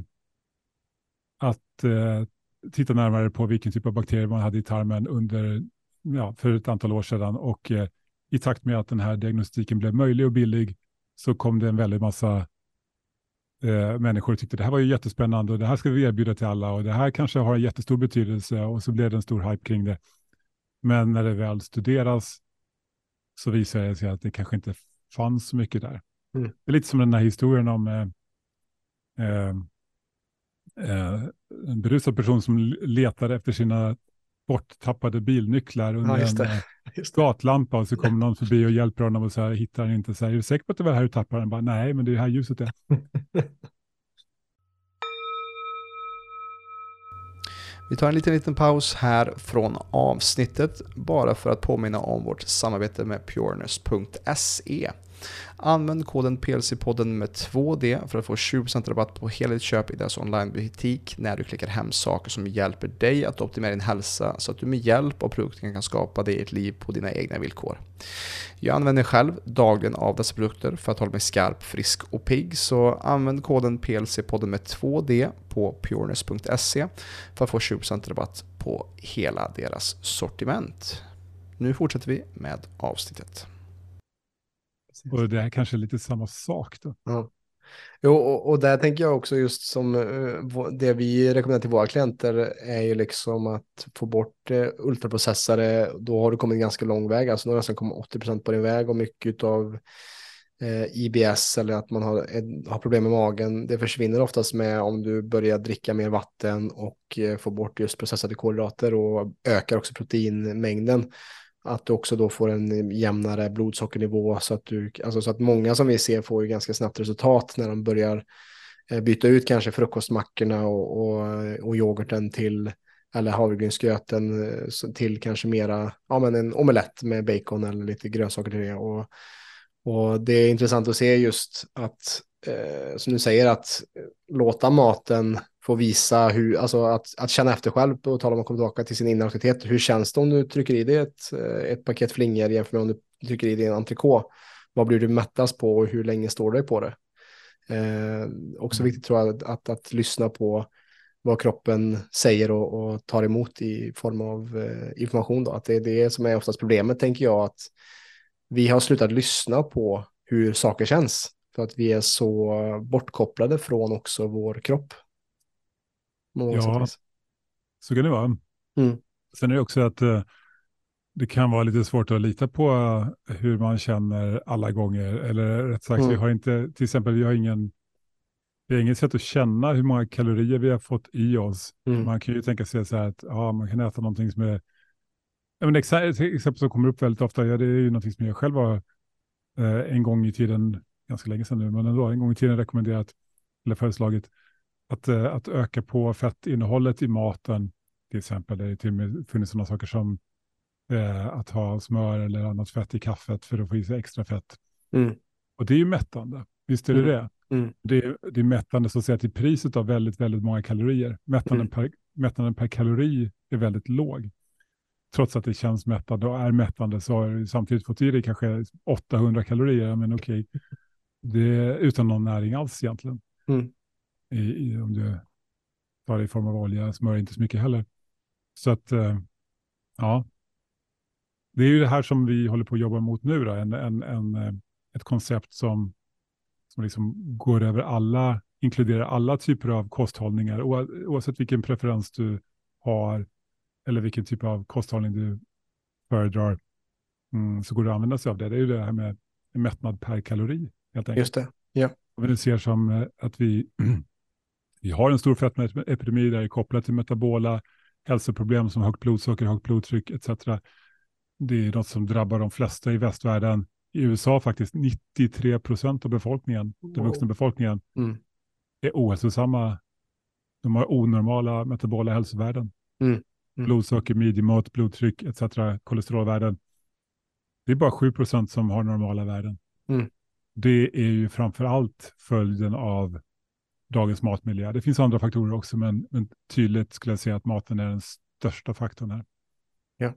att eh, titta närmare på vilken typ av bakterier man hade i tarmen under, ja, för ett antal år sedan och i takt med att den här diagnostiken blev möjlig och billig så kom det en väldigt massa eh, människor och tyckte det här var ju jättespännande och det här ska vi erbjuda till alla och det här kanske har en jättestor betydelse och så blev det en stor hype kring det. Men när det väl studeras så visar det sig att det kanske inte fanns så mycket där. Mm. Det är lite som den här historien om eh, eh, eh en berusad person som letade efter sina borttappade bilnycklar under ja, en eh, gatlampa och så kommer någon förbi och hjälper honom och så här, hittar han inte. Så här, är du säker på att det var här du tappade den? Bara, Nej, men det är här ljuset är. Vi tar en liten, liten paus här från avsnittet bara för att påminna om vårt samarbete med pureness.se. Använd koden PLC-podden med 2D för att få 20% rabatt på hela ditt köp i deras onlinebutik när du klickar hem saker som hjälper dig att optimera din hälsa så att du med hjälp av produkten kan skapa dig ett liv på dina egna villkor. Jag använder själv dagligen av dessa produkter för att hålla mig skarp, frisk och pigg så använd koden PLC-podden med 2D på pureness.se för att få 20% rabatt på hela deras sortiment. Nu fortsätter vi med avsnittet. Och det är kanske lite samma sak då. Ja. Jo, och, och där tänker jag också just som uh, det vi rekommenderar till våra klienter är ju liksom att få bort uh, ultraprocessare. Då har du kommit ganska lång väg, alltså nu har du nästan kommit 80% på din väg och mycket av uh, IBS eller att man har, har problem med magen. Det försvinner oftast med om du börjar dricka mer vatten och får bort just processade kolhydrater och ökar också proteinmängden att du också då får en eh, jämnare blodsockernivå så att du, alltså så att många som vi ser får ju ganska snabbt resultat när de börjar eh, byta ut kanske frukostmackorna och, och, eh, och yoghurten till eller havregrynsgröten till kanske mera, ja men en omelett med bacon eller lite grönsaker till det. Och, och det är intressant att se just att, eh, som du säger, att låta maten få visa hur, alltså att, att känna efter själv och tala om att komma tillbaka till sin inre auktoritet. Hur känns det om du trycker i dig ett, eh, ett paket flingor jämfört med om du trycker i dig en entrecote? Vad blir du mättast på och hur länge står du på det? Eh, också mm. viktigt tror jag att, att, att, lyssna på vad kroppen säger och, och tar emot i form av eh, information. Då. Att det är det som är oftast problemet, tänker jag, att vi har slutat lyssna på hur saker känns. För att vi är så bortkopplade från också vår kropp. Ja, så kan det vara. Mm. Sen är det också att uh, det kan vara lite svårt att lita på uh, hur man känner alla gånger. Eller rätt sagt, mm. vi har inte, till exempel, vi har ingen det är inget sätt att känna hur många kalorier vi har fått i oss. Mm. Man kan ju tänka sig så här att ja, man kan äta någonting som är... Ja, men exempel som kommer upp väldigt ofta, ja, det är ju någonting som jag själv har eh, en gång i tiden, ganska länge sedan nu, men ändå en gång i tiden rekommenderat eller föreslagit att, eh, att öka på fettinnehållet i maten. Till exempel, det är till och med funnits sådana saker som eh, att ha smör eller annat fett i kaffet för att få i sig extra fett. Mm. Och det är ju mättande, visst är det mm. det? Mm. Det, är, det är mättande så att säga till priset av väldigt, väldigt många kalorier. Mättanden, mm. per, mättanden per kalori är väldigt låg. Trots att det känns mättande och är mättande så har du samtidigt fått i dig kanske 800 kalorier. Men okej, det är utan någon näring alls egentligen. Mm i, i, om du tar det i form av olja, smör inte så mycket heller. Så att, eh, ja, det är ju det här som vi håller på att jobba mot nu, då, en, en, en, eh, ett koncept som, som liksom går över alla, inkluderar alla typer av kosthållningar, oavsett vilken preferens du har eller vilken typ av kosthållning du föredrar, mm, så går det att använda sig av det. Det är ju det här med mättnad per kalori, helt enkelt. Just det, ja. Om vi ser som eh, att vi Vi har en stor fetmaepidemi där är kopplat till metabola hälsoproblem som högt blodsocker, högt blodtryck etc. Det är något som drabbar de flesta i västvärlden. I USA faktiskt 93 procent av befolkningen, wow. den vuxna befolkningen, mm. är ohälsosamma. De har onormala metabola hälsovärden. Mm. Mm. Blodsocker, midjemått, blodtryck etc. Kolesterolvärden. Det är bara 7 procent som har normala värden. Mm. Det är ju framför allt följden av dagens matmiljö. Det finns andra faktorer också, men, men tydligt skulle jag säga att maten är den största faktorn här. Ja.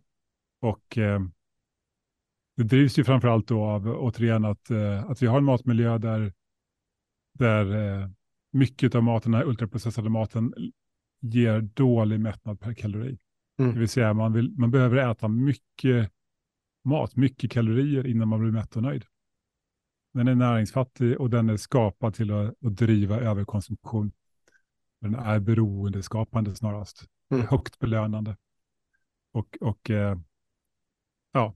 Och eh, det drivs ju framför allt då av, återigen, att, eh, att vi har en matmiljö där, där eh, mycket av maten, den här ultraprocessade maten, ger dålig mättnad per kalori. Mm. Det vill säga man, vill, man behöver äta mycket mat, mycket kalorier innan man blir mätt och nöjd. Den är näringsfattig och den är skapad till att, att driva överkonsumtion. Den är beroendeskapande snarast. Mm. Högt belönande. Och, och eh, ja,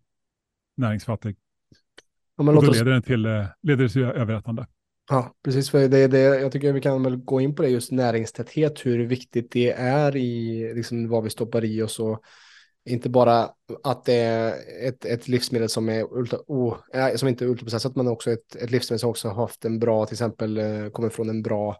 näringsfattig. Ja, och då leder den till, eh, leder till överätande. Ja, precis. För det, det, jag tycker vi kan väl gå in på det just näringstäthet, hur viktigt det är i liksom, vad vi stoppar i oss och inte bara att det är ett, ett livsmedel som, är ultra, oh, som inte är ultraprocessat, men också ett, ett livsmedel som också har haft en bra, till exempel eh, kommer från en bra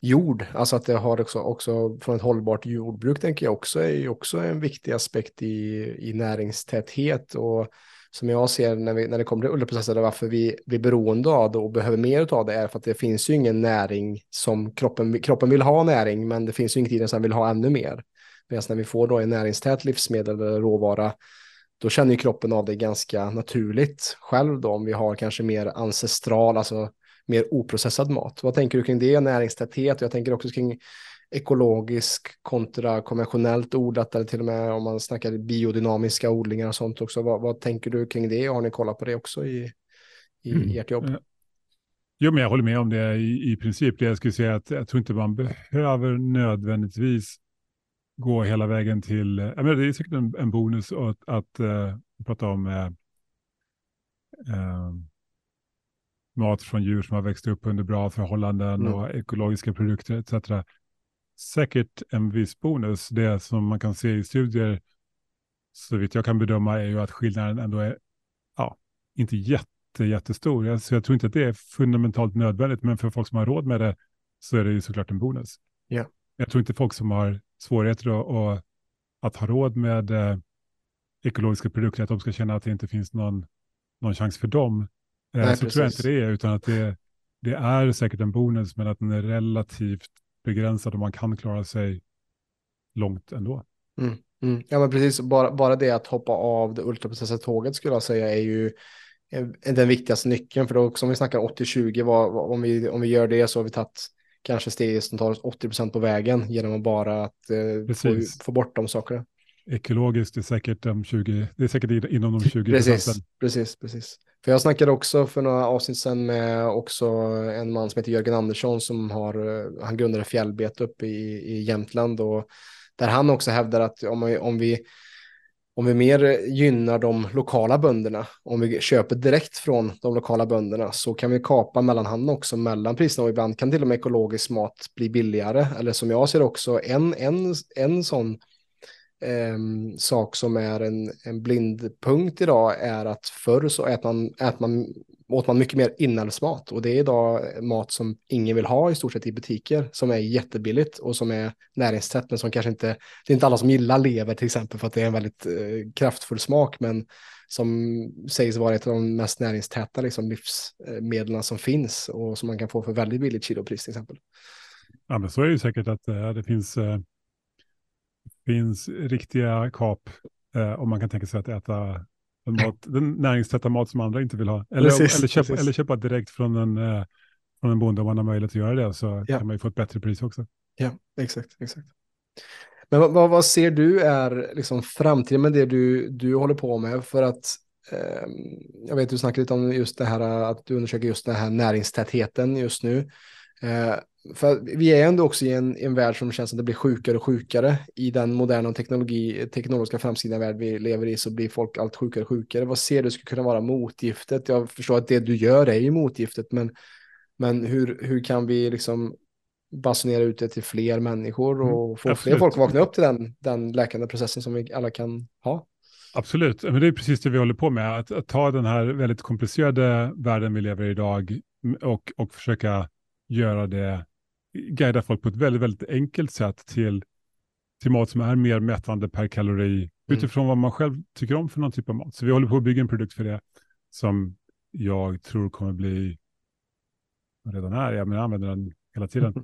jord. Alltså att det har också, också från ett hållbart jordbruk tänker jag också är också en viktig aspekt i, i näringstäthet. Och som jag ser när, vi, när det kommer till ultraprocessade, varför vi blir beroende av det och behöver mer av det är för att det finns ju ingen näring som kroppen, kroppen vill ha näring, men det finns ju inget i den som vill ha ännu mer. Medan när vi får då en näringstät livsmedel eller råvara, då känner ju kroppen av det ganska naturligt själv då, om vi har kanske mer ancestral, alltså mer oprocessad mat. Vad tänker du kring det, näringstäthet? Jag tänker också kring ekologisk kontra konventionellt odlat eller till och med om man snackar biodynamiska odlingar och sånt också. Vad, vad tänker du kring det? Har ni kollat på det också i, i mm. ert jobb? Jo, men jag håller med om det i, i princip. Det jag skulle säga att jag tror inte man behöver nödvändigtvis gå hela vägen till, jag menar, det är säkert en, en bonus att, att uh, prata om uh, uh, mat från djur som har växt upp under bra förhållanden mm. och ekologiska produkter etc. Säkert en viss bonus. Det som man kan se i studier, så vitt jag kan bedöma, är ju att skillnaden ändå är ja, inte jätte, jättestor. Alltså jag tror inte att det är fundamentalt nödvändigt, men för folk som har råd med det så är det ju såklart en bonus. Yeah. Jag tror inte folk som har svårigheter att, att, att ha råd med eh, ekologiska produkter, att de ska känna att det inte finns någon, någon chans för dem. Eh, Nej, så precis. tror jag inte det är, utan att det, det är säkert en bonus, men att den är relativt begränsad och man kan klara sig långt ändå. Mm, mm. Ja, men precis. Bara, bara det att hoppa av det ultraprocessade tåget skulle jag säga är ju den viktigaste nyckeln. För då, som vi snackar 80-20, om vi, om vi gör det så har vi tagit kanske steg som tar oss 80 på vägen genom att bara att, eh, få, få bort de sakerna. Ekologiskt är säkert, de 20, det är säkert inom de 20 precis, precis, precis. För jag snackade också för några avsnitt sedan med också en man som heter Jörgen Andersson som har, eh, han grundade Fjällbet uppe i, i Jämtland och där han också hävdar att om, om vi om vi mer gynnar de lokala bönderna, om vi köper direkt från de lokala bönderna så kan vi kapa mellanhanden också mellan priserna och ibland kan till och med ekologisk mat bli billigare. Eller som jag ser också en, en, en sån eh, sak som är en, en blindpunkt idag är att förr så äter man, äter man åt man mycket mer inälvsmat och det är idag eh, mat som ingen vill ha i stort sett i butiker som är jättebilligt och som är näringstätt men som kanske inte, det är inte alla som gillar lever till exempel för att det är en väldigt eh, kraftfull smak men som sägs vara ett av de mest näringstäta liksom, livsmedlen som finns och som man kan få för väldigt billigt kilopris till exempel. Ja men så är det säkert att äh, det finns, äh, finns riktiga kap äh, om man kan tänka sig att äta den, mat, den näringstäta mat som andra inte vill ha. Eller, precis, eller, köpa, eller köpa direkt från en, eh, från en bonde om man har möjlighet att göra det så ja. kan man ju få ett bättre pris också. Ja, exakt. exakt. Men vad, vad ser du är liksom framtiden med det du, du håller på med? För att eh, jag vet du snackade lite om just det här att du undersöker just den här näringstätheten just nu. Eh, för vi är ändå också i en, en värld som känns att det blir sjukare och sjukare. I den moderna teknologi, teknologiska framsida värld vi lever i så blir folk allt sjukare och sjukare. Vad ser du skulle kunna vara motgiftet? Jag förstår att det du gör är ju motgiftet, men, men hur, hur kan vi liksom basunera ut det till fler människor och mm, få absolut. fler folk att vakna upp till den, den läkande processen som vi alla kan ha? Absolut, men det är precis det vi håller på med, att, att ta den här väldigt komplicerade världen vi lever i idag och, och försöka göra det guida folk på ett väldigt, väldigt enkelt sätt till, till mat som är mer mättande per kalori mm. utifrån vad man själv tycker om för någon typ av mat. Så vi håller på att bygga en produkt för det som jag tror kommer bli, redan är, jag, menar, jag använder den hela tiden,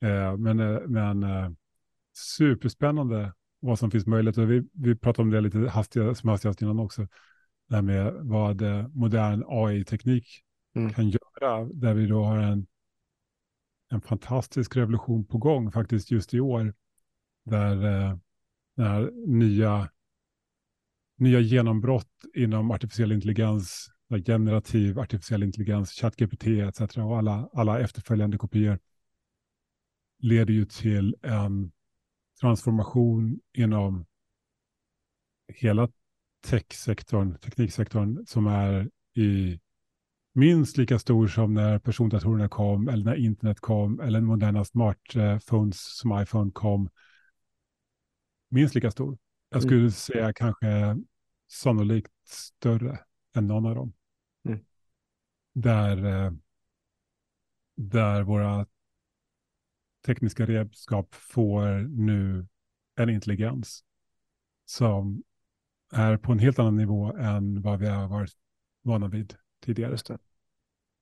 eh, men, eh, men eh, superspännande vad som finns möjligt. Och vi, vi pratade om det lite hastigast, som hastigast innan också, det här med vad eh, modern AI-teknik mm. kan göra, där vi då har en en fantastisk revolution på gång faktiskt just i år. Där, eh, där nya, nya genombrott inom artificiell intelligens, generativ artificiell intelligens, ChatGPT etc. och alla, alla efterföljande kopior leder ju till en transformation inom hela techsektorn, tekniksektorn som är i minst lika stor som när persondatorerna kom eller när internet kom eller moderna smartphones som iPhone kom. Minst lika stor. Jag skulle mm. säga kanske sannolikt större än någon av dem. Mm. Där, eh, där våra tekniska redskap får nu en intelligens som är på en helt annan nivå än vad vi har varit vana vid tidigare. Det.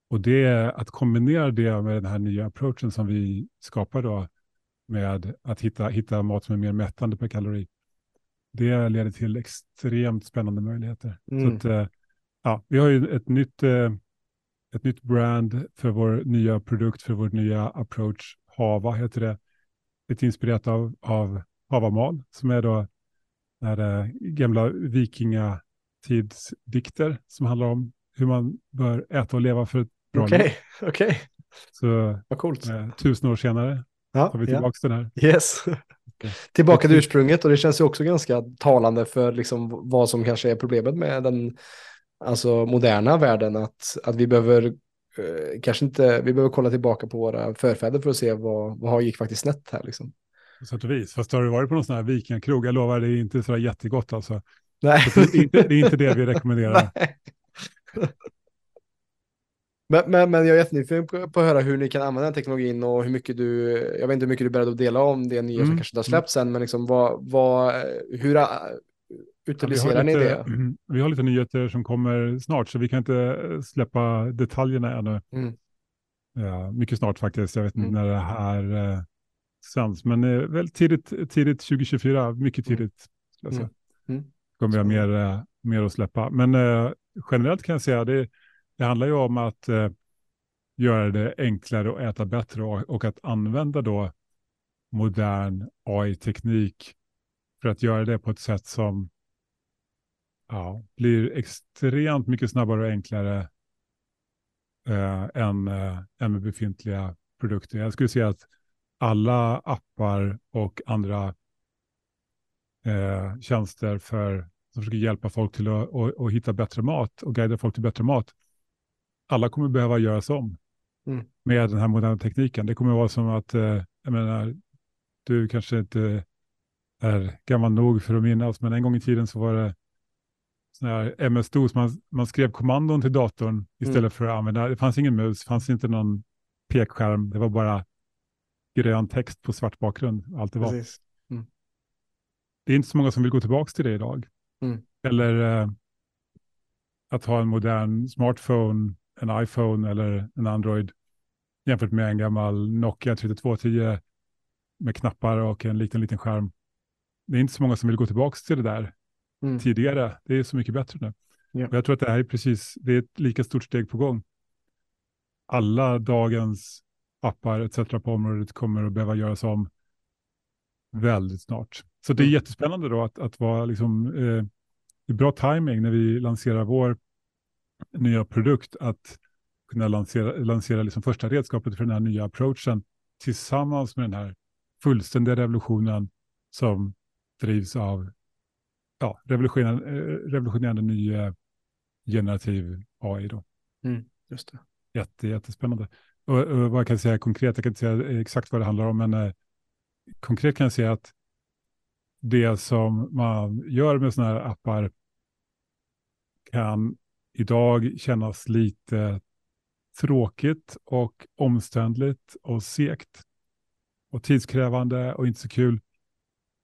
Och det är att kombinera det med den här nya approachen som vi skapar då med att hitta, hitta mat som är mer mättande per kalori. Det leder till extremt spännande möjligheter. Mm. Så att, eh, ja, vi har ju ett nytt, eh, ett nytt brand för vår nya produkt, för vår nya approach. Hava heter det. Lite inspirerat av, av Havamal som är då är gamla vikingatidsdikter som handlar om hur man bör äta och leva för, Okej, okej. Så Vad coolt. eh, tusen år senare Ja, har vi ja. tillbaka den här. Yes. Tillbaka till ursprunget och det känns ju också ganska talande för liksom vad som kanske är problemet med den alltså moderna världen. Att, att vi behöver eh, kanske inte, vi behöver kolla tillbaka på våra förfäder för att se vad, vad gick faktiskt snett här liksom. På sätt och vis. Fast har du varit på någon sån här vikingakrog? Jag lovar, det är inte så där jättegott alltså. Nej. Så Det är inte det, är inte det vi rekommenderar. Men, men, men jag är jättenyfiken på, på att höra hur ni kan använda den teknologin och hur mycket du, jag vet inte hur mycket du är beredd att dela om det nya som Mm, kanske inte har släppts sen, men liksom vad, vad, hur äh, utiliserar vi, har ni lite, det? vi har lite nyheter som kommer snart, så vi kan inte släppa detaljerna ännu. Mm. Ja, mycket snart faktiskt. Jag vet inte Mm. när det här eh, sänds, men eh, väl tidigt, tidigt 2024, mycket Mm. tidigt. Mm. Mm. kommer vi ha mer, eh, mer att släppa. Men eh, generellt kan jag säga det, det handlar ju om att eh, göra det enklare att äta bättre och, och att använda då modern AI-teknik för att göra det på ett sätt som ja, blir extremt mycket snabbare och enklare eh, än, eh, än med befintliga produkter. Jag skulle säga att alla appar och andra eh, tjänster för, som försöker hjälpa folk till att, och, att hitta bättre mat och guida folk till bättre mat. Alla kommer behöva göras om Mm. med den här moderna tekniken. Det kommer vara som att, eh, jag menar, du kanske inte är gammal nog för att minnas, men en gång i tiden så var det sån här MS-DOS, man, man skrev kommandon till datorn istället Mm. för att använda, det fanns ingen mus, det fanns inte någon pekskärm, det var bara grön text på svart bakgrund, allt det var. Precis. Det är inte så många som vill gå tillbaka till det idag. Mm. Eller eh, att ha en modern smartphone, en iPhone eller en Android jämfört med en gammal Nokia 3210 med knappar och en liten, liten skärm. Det är inte så många som vill gå tillbaka till det där Mm. tidigare. Det är så mycket bättre nu. Ja. Och jag tror att det här är precis, det är ett lika stort steg på gång. Alla dagens appar etc. på området kommer att behöva göras om väldigt snart. Så det är Mm. jättespännande då att, att vara liksom, eh, är bra timing när vi lanserar vår nya produkt att kunna lansera, lansera liksom första redskapet för den här nya approachen tillsammans med den här fullständiga revolutionen som drivs av ja, revolutionerande, eh, revolutionerande ny eh, generativ AI. Då. Mm. Just det. Jätte, jättespännande. Och, och vad jag kan säga konkret, jag kan inte säga exakt vad det handlar om, men eh, konkret kan jag säga att det som man gör med sådana här appar kan idag kännas lite tråkigt och omständligt och segt och tidskrävande och inte så kul.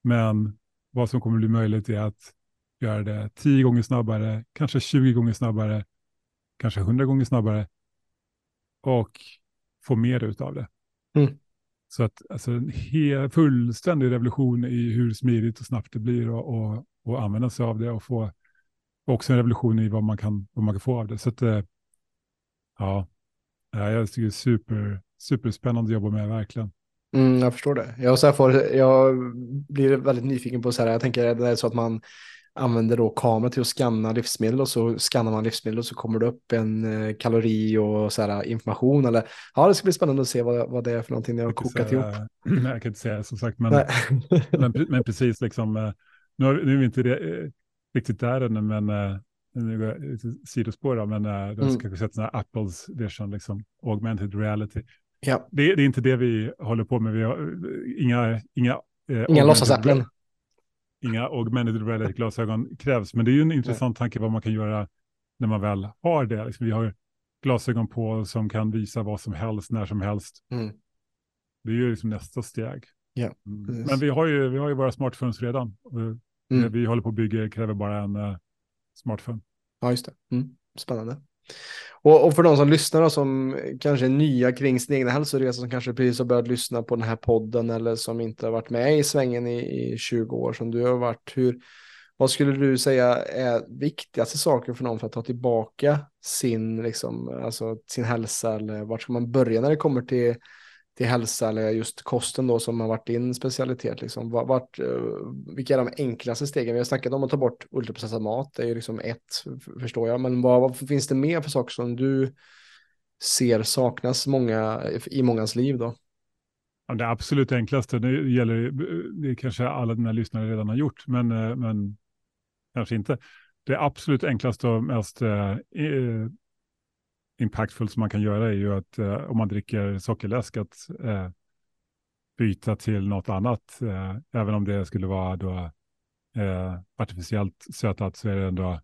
Men vad som kommer bli möjligt är att göra det 10 gånger snabbare, kanske 20 gånger snabbare, kanske 100 gånger snabbare och få mer ut av det. Mm. Så att alltså, en fullständig revolution i hur smidigt och snabbt det blir och, och, och använda sig av det och få också en revolution i vad man kan, vad man kan få av det. Så att, eh, ja, ja, jag tycker det är super, superspännande att jobba med, verkligen. Mm, jag förstår det. Jag, så får, jag blir väldigt nyfiken på så här, jag tänker är det så att man använder då kamera till att scanna livsmedel och så scannar man livsmedel och så kommer det upp en eh, kalori och så här information eller ja, det ska bli spännande att se vad, vad det är för någonting ni har kokat säga- ihop. Nej, jag kan inte säga som sagt, men, men, men precis liksom, eh, nu, har, vi- nu är vi inte det, riktigt där ännu, men eh, nu går jag sidospår då, men eh, du har Mm. kanske sett sådana här Apples version, liksom, augmented reality. ja, Det, det är inte det vi håller på med, vi har eh, inga, inga, eh, inga låtsasäpplen. inga augmented reality-glasögon krävs. Men det är ju en intressant tanke vad man kan göra när man väl har det. Liksom vi har glasögon på som kan visa vad som helst, när som helst. Mm. Det är ju liksom nästa steg. Ja, Mm. Men vi har, ju, vi har ju våra smartphones redan. Och Mm. Vi håller på att bygga kräver bara en uh, smartphone. Ja, just det. Mm. Spännande. Och, och för de som lyssnar och som kanske är nya kring sin egen hälsoresa, som kanske precis har börjat lyssna på den här podden eller som inte har varit med i svängen i, i 20 år som du har varit, hur, vad skulle du säga är viktigaste saker för någon för att ta tillbaka sin, liksom, alltså, sin hälsa eller vart ska man börja när det kommer till, till hälsa eller just kosten då som har varit din specialitet? Liksom. Vart, eh, vilka är de enklaste stegen? Vi har snackat om att ta bort ultraprocessad mat, det är ju liksom ett, förstår jag, men vad, vad finns det mer för saker som du ser saknas många, i mångas liv då? Ja, det absolut enklaste, det gäller, det kanske alla dina lyssnare redan har gjort, men, eh, men kanske inte. Det absolut enklaste och mest eh, eh impactfullt som man kan göra är ju att eh, om man dricker sockerläsk att eh, byta till något annat. Eh, även om det skulle vara då eh, artificiellt sötat så är det ändå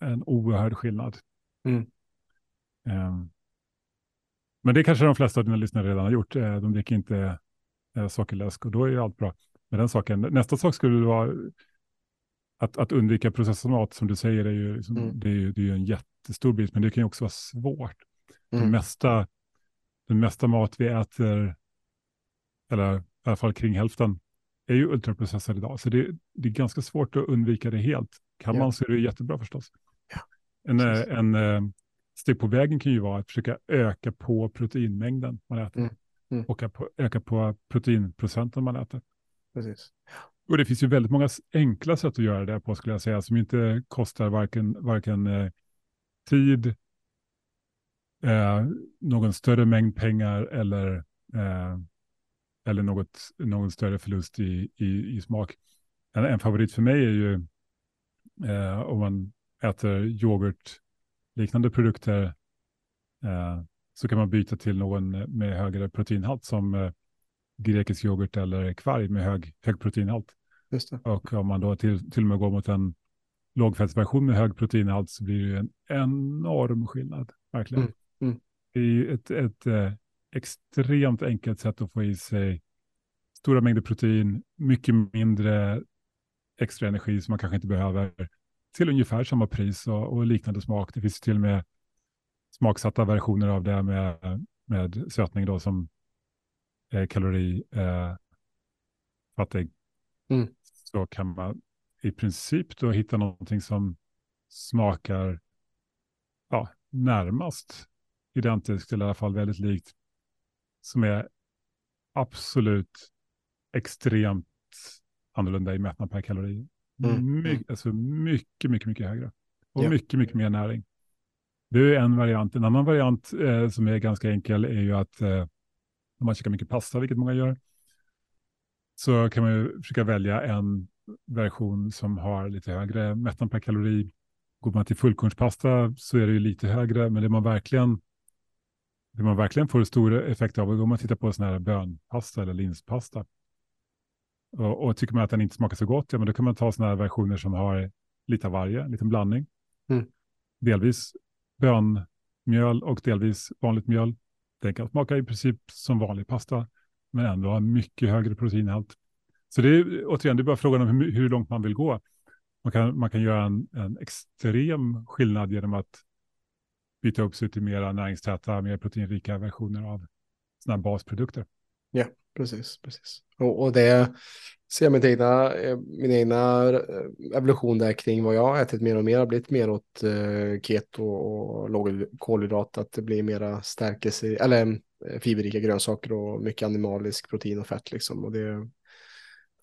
en oerhörd skillnad. Mm. Ehm, men det kanske de flesta av dina lyssnare redan har gjort. Eh, de dricker inte eh, sockerläsk och då är ju allt bra med den saken. Nästa sak skulle vara att, att undvika processad mat som du säger är ju, liksom, mm. det är ju, det är en jättestor bit, men det kan ju också vara svårt. Mm. Den, mesta, den mesta mat vi äter, eller i alla fall kring hälften, är ju ultraprocessad idag. Så det, det är ganska svårt att undvika det helt. Kan ja. man så är det jättebra förstås. Ja. En, eh, en, en eh, steg på vägen kan ju vara att försöka öka på proteinmängden man äter. Mm. Mm. Och öka på proteinprocenten man äter. Precis. Och det finns ju väldigt många enkla sätt att göra det på skulle jag säga, som inte kostar varken, varken eh, tid, eh, någon större mängd pengar eller, eh, eller något, någon större förlust i, i, i smak. En, en, favorit för mig är ju eh, om man äter yoghurtliknande produkter eh, så kan man byta till någon med högre proteinhalt som eh, grekisk yoghurt eller kvarg med hög, hög proteinhalt. Och om man då till, till och med går mot en lågfettsversion med hög proteinhalt så blir det en enorm skillnad, verkligen. Mm. Mm. Det är ett, ett eh, extremt enkelt sätt att få i sig stora mängder protein, mycket mindre extra energi som man kanske inte behöver, till ungefär samma pris och, och liknande smak. Det finns till och med smaksatta versioner av det med, med sötning då som är kalorifattig. Eh, mm. Så kan man i princip då hitta någonting som smakar ja, närmast identiskt, eller i alla fall väldigt likt, som är absolut extremt annorlunda i mättnad per kalori. Mm. My, alltså mycket, mycket, mycket högre. Och ja. mycket, mycket mer näring. Det är en variant. En annan variant eh, som är ganska enkel är ju att eh, om man käkar mycket pasta, vilket många gör, så kan man ju försöka välja en version som har lite högre mättnad per kalori. Går man till fullkornspasta så är det ju lite högre, men det man verkligen det man verkligen får stor effekt av, om man tittar på sån här bönpasta eller linspasta, och, och, tycker man att den inte smakar så gott, ja men då kan man ta såna här versioner som har lite av varje, en liten blandning. Mm. Delvis bönmjöl och delvis vanligt mjöl. Den kan smaka i princip som vanlig pasta, men ändå ha mycket högre proteinhalt. Så det är återigen, det är bara frågan om hur, hur långt man vill gå. Man kan, man kan göra en, en extrem skillnad genom att byta upp sig till mera näringstäta, mer proteinrika versioner av sådana basprodukter. Ja, precis. precis. Och, och det ser eh, min egna, min egna evolution där kring vad jag har ätit mer och mer har blivit mer åt eh, keto och låg kolhydrat, att det blir mera stärkelse, eller fiberrika grönsaker och mycket animalisk protein och fett liksom. Och det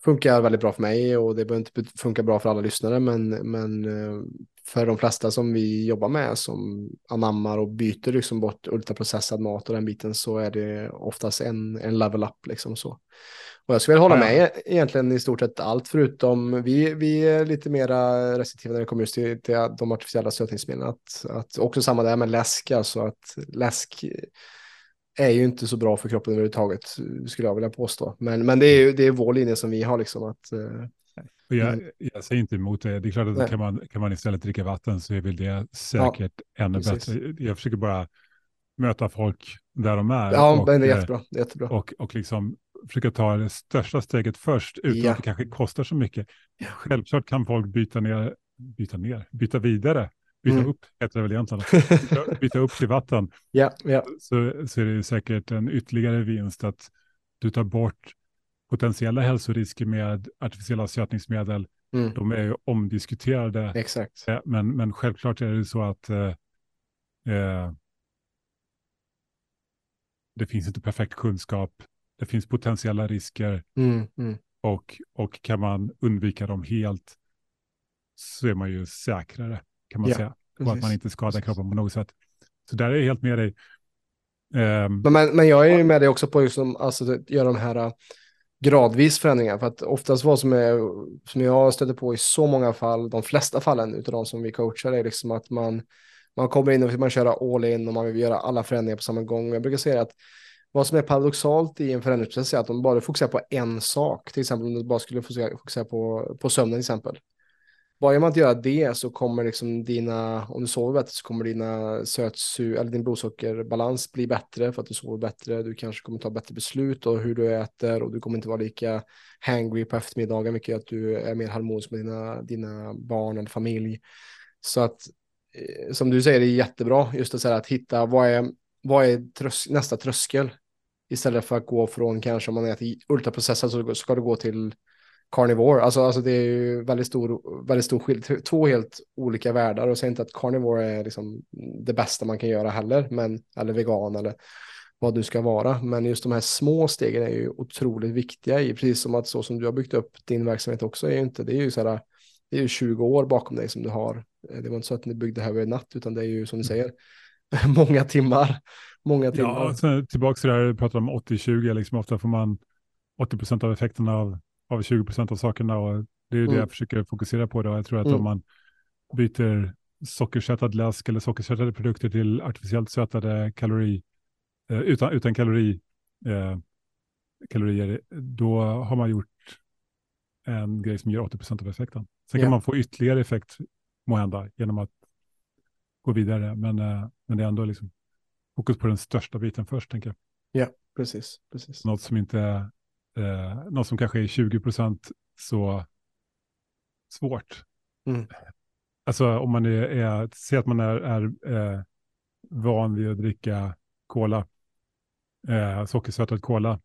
funkar väldigt bra för mig och det behöver inte funka bra för alla lyssnare, men, men för de flesta som vi jobbar med som anammar och byter liksom bort ultraprocessad mat och den biten så är det oftast en, en level up liksom så. Och jag skulle hålla med egentligen i stort sett allt förutom vi, vi är lite mera restriktiva när det kommer just till, till de artificiella sötningsmedlen. Att, att också samma där med läsk, alltså att läsk är ju inte så bra för kroppen överhuvudtaget skulle jag vilja påstå. Men, men det är ju det är vår linje som vi har liksom att eh, jag, mm. jag, säger inte emot det. Det är klart att kan man, kan man istället dricka vatten så är väl det säkert ja, ännu precis. bättre. Jag försöker bara möta folk där de är. Ja, och, men det är jättebra. jättebra. Och, och liksom försöka ta det största steget först utan ja. att det kanske kostar så mycket. Självklart kan folk byta ner, byta ner, byta vidare, byta mm. upp, heter det väl egentligen, byta, byta upp till vatten. Ja, ja. Så, så är det säkert en ytterligare vinst att du tar bort potentiella hälsorisker med artificiella sötningsmedel, mm. de är ju omdiskuterade. Exakt. Eh, men, men självklart är det så att eh, eh, det finns inte perfekt kunskap, det finns potentiella risker mm, mm. Och, och kan man undvika dem helt så är man ju säkrare kan man ja, säga. Och att man inte skadar kroppen på något sätt. Så där är jag helt med dig. Um, men, men jag är med dig också på just som, alltså, göra de här gradvis förändringar. För att oftast vad som, är, som jag stöter på i så många fall, de flesta fallen utav de som vi coachar, är liksom att man, man kommer in och man köra all in och man vill göra alla förändringar på samma gång. Jag brukar säga att vad som är paradoxalt i en förändringsprocess är att de bara fokuserar på en sak. Till exempel om du bara skulle fokusera på, på sömnen till exempel. Bara man att göra det så kommer liksom dina, om du sover bättre så kommer dina sötsu, eller din blodsockerbalans bli bättre för att du sover bättre. Du kanske kommer ta bättre beslut och hur du äter och du kommer inte vara lika hangry på eftermiddagen, vilket gör att du är mer harmonisk med dina, dina barn eller familj. Så att, eh, som du säger, det är jättebra just att, säga att hitta vad är, vad är trös nästa tröskel istället för att gå från kanske om man äter ultraprocessat så ska du gå till carnivore. Alltså, alltså det är ju väldigt stor, väldigt stor skillnad. Två helt olika världar och säger inte att carnivore är liksom det bästa man kan göra heller, men, eller vegan eller vad du ska vara. Men just de här små stegen är ju otroligt viktiga i, precis som att så som du har byggt upp din verksamhet också är ju inte, det är ju så här, det är ju 20 år bakom dig som du har. Det var inte så att ni byggde det här över en natt, utan det är ju som du säger, många timmar. Många timmar. Ja, tillbaka till det här, du pratar om 80-20, liksom ofta får man 80 procent av effekterna av av 20 procent av sakerna och det är mm. det jag försöker fokusera på. Då. Jag tror att mm. om man byter sockersötad läsk eller sockersötade produkter till artificiellt sötade kalori, eh, utan, utan kalori, eh, kalorier, då har man gjort en grej som ger 80 procent av effekten. Sen yeah. kan man få ytterligare effekt måhända genom att gå vidare, men, eh, men det är ändå liksom fokus på den största biten först, tänker jag. Ja, precis. precis. Något som inte eh, något som kanske är 20 procent så svårt. Mm. Alltså om man är, är säg att man är, är eh, van vid att dricka cola, eh, sockersötad cola,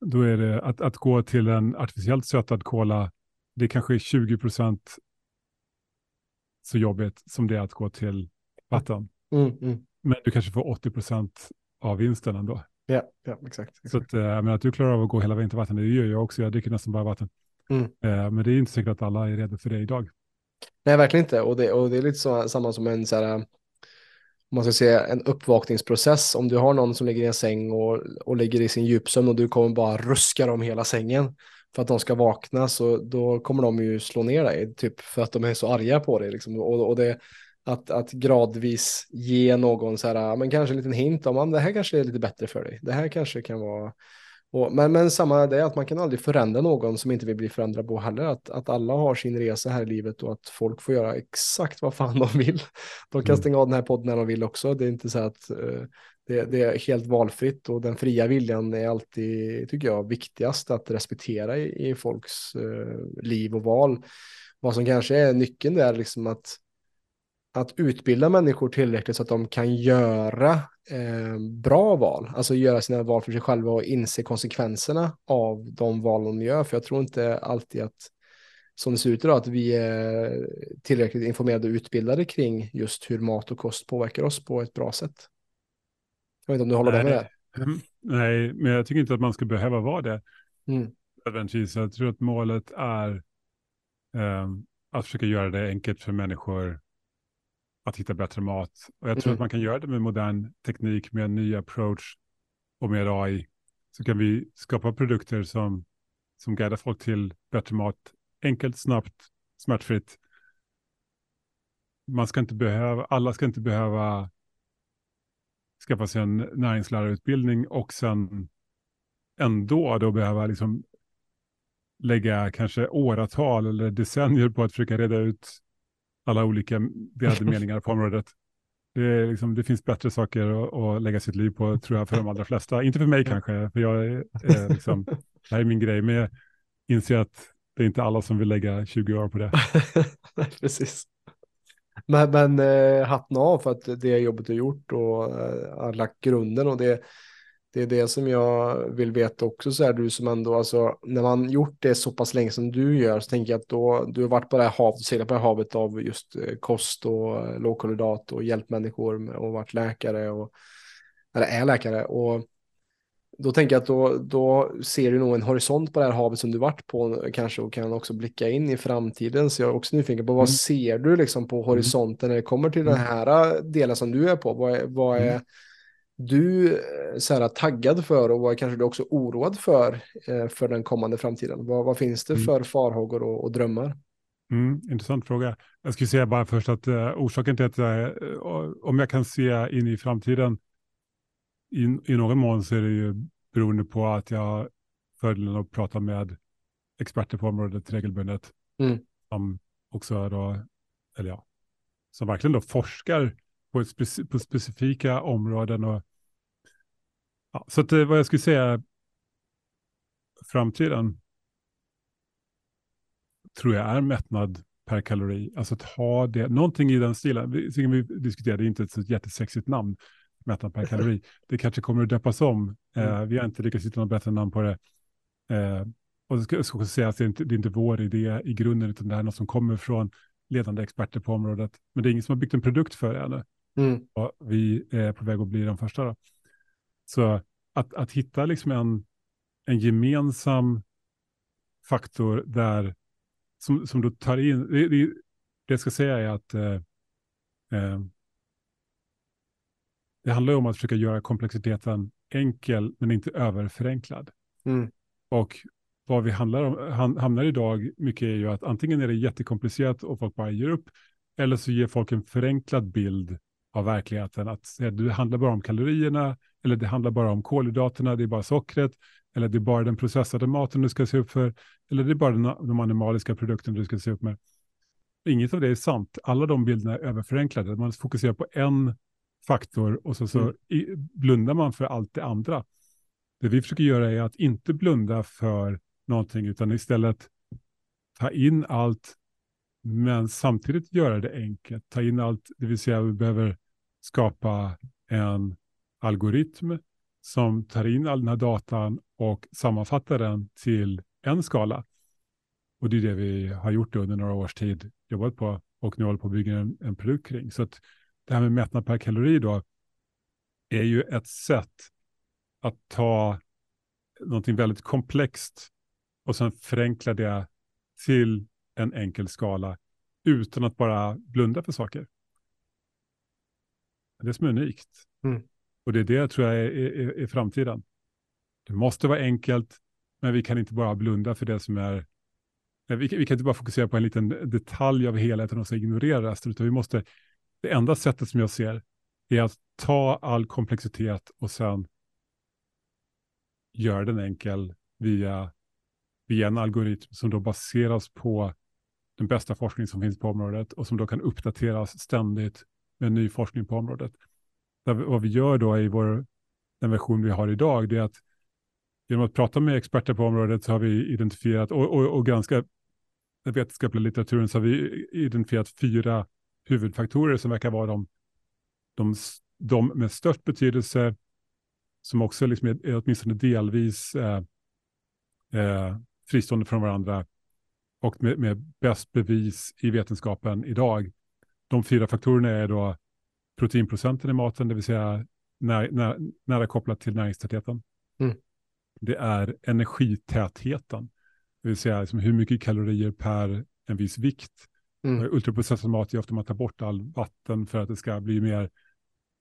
då är det att, att gå till en artificiellt sötad cola, det kanske är 20 procent så jobbigt som det är att gå till vatten. Mm, mm. Men du kanske får 80 procent av vinsten ändå. Ja, ja exakt. exakt. Så att, äh, men att du klarar av att gå hela vägen till vatten, det gör jag också. Jag dricker nästan bara vatten. Mm. Äh, men det är inte säkert att alla är redo för det idag. Nej, verkligen inte. Och det, och det är lite så, samma som en så här, om man ska säga en uppvakningsprocess. Om du har någon som ligger i en säng och, och ligger i sin djupsömn och du kommer bara ruska dem hela sängen för att de ska vakna så då kommer de ju slå ner dig, typ för att de är så arga på dig. Liksom. Och, och det, att, att gradvis ge någon så här, men kanske en liten hint om att det här kanske är lite bättre för dig. Det här kanske kan vara och, men, men samma det är att man kan aldrig förändra någon som inte vill bli förändrad på heller. Att, att alla har sin resa här i livet och att folk får göra exakt vad fan de vill. De kan mm. stänga av den här podden när de vill också. Det är inte så att uh, det, det, är helt valfritt och den fria viljan är alltid, tycker jag, viktigast att respektera i, i folks uh, liv och val. Vad som kanske är nyckeln där, liksom att att utbilda människor tillräckligt så att de kan göra eh, bra val, alltså göra sina val för sig själva och inse konsekvenserna av de val de gör. För jag tror inte alltid att, som det ser ut idag, att vi är tillräckligt informerade och utbildade kring just hur mat och kost påverkar oss på ett bra sätt. Jag vet inte om du håller med det? Nej, men jag tycker inte att man ska behöva vara det. Mm. Jag tror att målet är eh, att försöka göra det enkelt för människor att hitta bättre mat. Och jag tror mm. att man kan göra det med modern teknik, med en ny approach och med AI. Så kan vi skapa produkter som, som guidar folk till bättre mat, enkelt, snabbt, smärtfritt. Man ska inte behöva, alla ska inte behöva skaffa sig en näringslärarutbildning och sen ändå då behöva liksom lägga kanske åratal eller decennier på att försöka reda ut alla olika delade meningar på området. Det, liksom, det, finns bättre saker att, att, lägga sitt liv på, tror jag, för de allra flesta. Inte för mig kanske, för jag är, liksom, det här är min grej, men jag inser att det är inte alla som vill lägga 20 år på det. Precis. Men, men eh, hatten av för att det jobbet är gjort och eh, har lagt grunden och det, det är det som jag vill veta också, så är du som ändå, alltså när man gjort det så pass länge som du gör, så tänker jag att då, du har varit på det här havet, seglat på det här havet av just eh, kost och eh, lågkolhydrat och hjälpt människor och varit läkare och, eller är läkare och Då tänker jag att då, då ser du nog en horisont på det här havet som du varit på kanske och kan också blicka in i framtiden. Så jag är också nyfiken på vad Mm. ser du liksom på horisonten när det kommer till den Mm. här delen som du är på? Vad är, vad är Mm. Du eh, så här, taggad för och vad kanske du också oroad för eh, för den kommande framtiden? Vad, vad finns det Mm. för farhågor och, och drömmar? Mm, intressant fråga. Jag skulle säga bara först att eh, orsaken till att jag, eh, om jag kan se in i framtiden i, i någon mån så är det ju beroende på att jag fördelen att prata med experter på området regelbundet. Mm. Som också är då, eller ja, som verkligen då forskar på, speci på specifika områden. Och, ja, så att, vad jag skulle säga, framtiden tror jag är mättnad per kalori. Alltså att ha det, någonting i den stilen. Vi, vi diskuterade, det är inte ett så jättesexigt namn, mättnad per kalori. Det kanske kommer att döpas om. Eh, vi har inte lyckats hitta något bättre namn på det. Eh, och jag ska, jag ska säga att det är, inte, det är inte vår idé i grunden, utan det här är något som kommer från ledande experter på området. Men det är ingen som har byggt en produkt för det ännu. Mm. Och vi är på väg att bli de första. Då. Så att, att hitta liksom en, en gemensam faktor där som, som då tar in, det, det, det jag ska säga är att eh, eh, det handlar om att försöka göra komplexiteten enkel men inte överförenklad. Mm. Och vad vi handlar om, ham, hamnar idag mycket är ju att antingen är det jättekomplicerat och folk bara ger upp, eller så ger folk en förenklad bild av verkligheten. Att det handlar bara om kalorierna, eller det handlar bara om kolhydraterna, det är bara sockret, eller det är bara den processade maten du ska se upp för, eller det är bara de animaliska produkterna du ska se upp med. Inget av det är sant. Alla de bilderna är överförenklade. Man fokuserar på en faktor och så, så Mm. blundar man för allt det andra. Det vi försöker göra är att inte blunda för någonting, utan istället ta in allt, men samtidigt göra det enkelt. Ta in allt, det vill säga vi behöver skapa en algoritm som tar in all den här datan och sammanfattar den till en skala. Och det är det vi har gjort under några års tid, jobbat på och nu håller på att bygga en, en produkt kring. Så att det här med mättnad per kalori då är ju ett sätt att ta någonting väldigt komplext och sen förenkla det till en enkel skala utan att bara blunda för saker. Det är som är unikt. Mm. Och det är det jag tror jag är, är, är framtiden. Det måste vara enkelt, men vi kan inte bara blunda för det som är... Vi kan, vi kan inte bara fokusera på en liten detalj av helheten och så ignorera resten, utan vi måste... Det enda sättet som jag ser är att ta all komplexitet och sen göra den enkel via, via en algoritm som då baseras på den bästa forskning som finns på området och som då kan uppdateras ständigt med ny forskning på området. Där, vad vi gör då i vår, den version vi har idag, det är att genom att prata med experter på området så har vi identifierat och, och, och granska den vetenskapliga litteraturen så har vi identifierat fyra huvudfaktorer som verkar vara de, de, de med störst betydelse som också liksom är, är åtminstone delvis eh, eh, fristående från varandra och med, med bäst bevis i vetenskapen idag. De fyra faktorerna är då proteinprocenten i maten, det vill säga när, när, nära kopplat till näringstätheten. Mm. Det är energitätheten, det vill säga liksom hur mycket kalorier per en viss vikt. Mm. Ultraprocessad mat är ofta man tar bort all vatten för att det ska bli mer,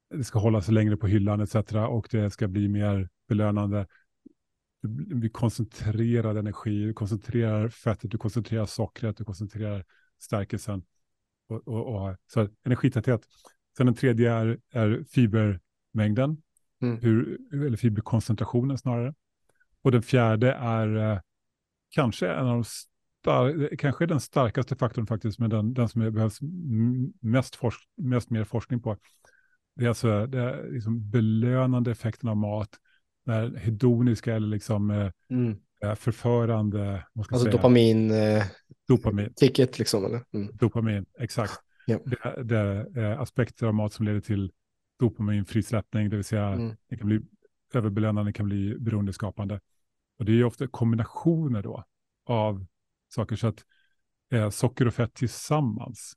det ska hålla sig längre på hyllan etc. och det ska bli mer belönande. Vi koncentrerar energi, du koncentrerar fettet, du koncentrerar sockret, du koncentrerar stärkelsen. Och, och, och, så energitäthet. Sen den tredje är, är fibermängden, Mm. hur, eller fiberkoncentrationen snarare. Och den fjärde är eh, kanske en av de star- kanske den starkaste faktorn faktiskt, men den, den som är, behövs mest, forsk- mest mer forskning på. Det är alltså det är liksom belönande effekten av mat, den hedoniska eller liksom eh, Mm. Eh, förförande, Alltså säga, dopamin, eh, dopamin. ticket liksom eller? Mm. Dopamin, exakt. Ja. Det, det är eh, aspekter av mat som leder till dopaminfrisläppning, det vill säga Mm. det kan bli överbelönande, det kan bli beroendeskapande. Och det är ju ofta kombinationer då av saker så att eh, socker och fett tillsammans,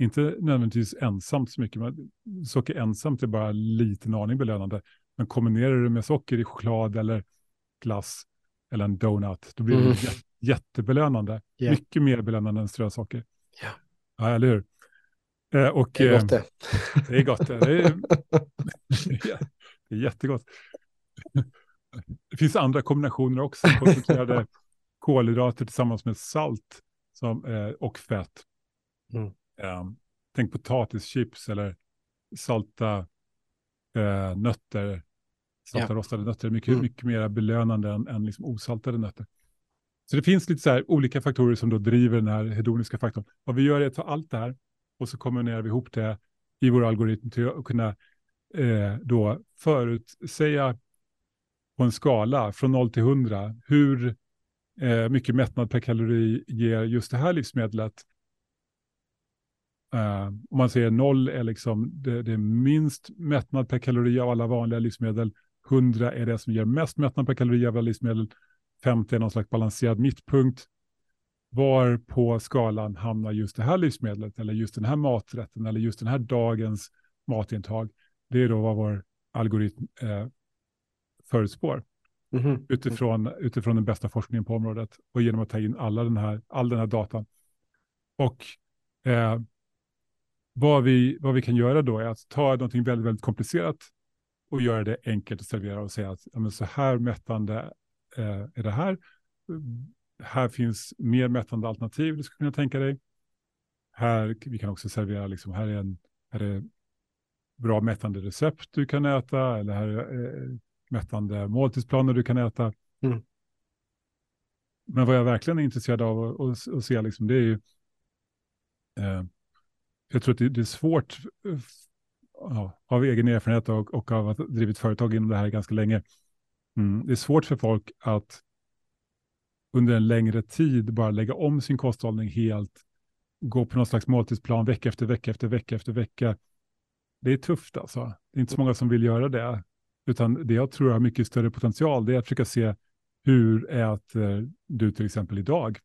inte nödvändigtvis ensamt så mycket, men socker ensamt är bara liten aning belönande. Men kombinerar du med socker i choklad eller glass eller en donut, då blir det Mm. jä- jättebelönande. Ja. Mycket mer belönande än strösocker. Ja. Ja, eller hur? Eh, och, Det är eh, gott det. det är gott. Det är, det är jättegott. Det finns andra kombinationer också. Koncentrerade kolhydrater tillsammans med salt som, eh, och fett. Mm. Eh, tänk potatischips eller salta eh, nötter. Salta Ja. rostade nötter är mycket, Mm. mycket mer belönande än, än liksom osaltade nötter. Så det finns lite så olika faktorer som då driver den här hedoniska faktorn. Vad vi gör är att ta allt det här och så kombinerar vi ihop det i vår algoritm till att kunna eh, då förutsäga på en skala från 0 till 100 hur eh, mycket mättnad per kalori ger just det här livsmedlet. Eh, om man säger 0 är liksom det, det är minst mättnad per kalori av alla vanliga livsmedel. 100 är det som ger mest mättnad per kalori av alla livsmedel. 50 är någon slags balanserad mittpunkt. Var på skalan hamnar just det här livsmedlet eller just den här maträtten eller just den här dagens matintag. Det är då vad vår algoritm eh, förutspår Mhm. utifrån, utifrån den bästa forskningen på området och genom att ta in alla den här, all den här datan. Och eh, vad, vi, vad vi kan göra då är att ta någonting väldigt, väldigt komplicerat och göra det enkelt att servera och säga att ja, men så här mättande eh, är det här. Här finns mer mättande alternativ du skulle kunna tänka dig. Här, vi kan också servera, liksom, här är, en, här är bra mättande recept du kan äta eller här är eh, mättande måltidsplaner du kan äta. Mm. Men vad jag verkligen är intresserad av att, att, att se, liksom, det är ju... Eh, jag tror att det, det är svårt, eh, ja, av egen erfarenhet och, och av att ha drivit företag inom det här ganska länge. Mm, det är svårt för folk att under en längre tid bara lägga om sin kosthållning helt, gå på någon slags måltidsplan vecka efter vecka efter vecka efter vecka. Det är tufft alltså. Det är inte så många som vill göra det. Utan det jag tror har mycket större potential, det är att försöka se hur äter du till exempel idag?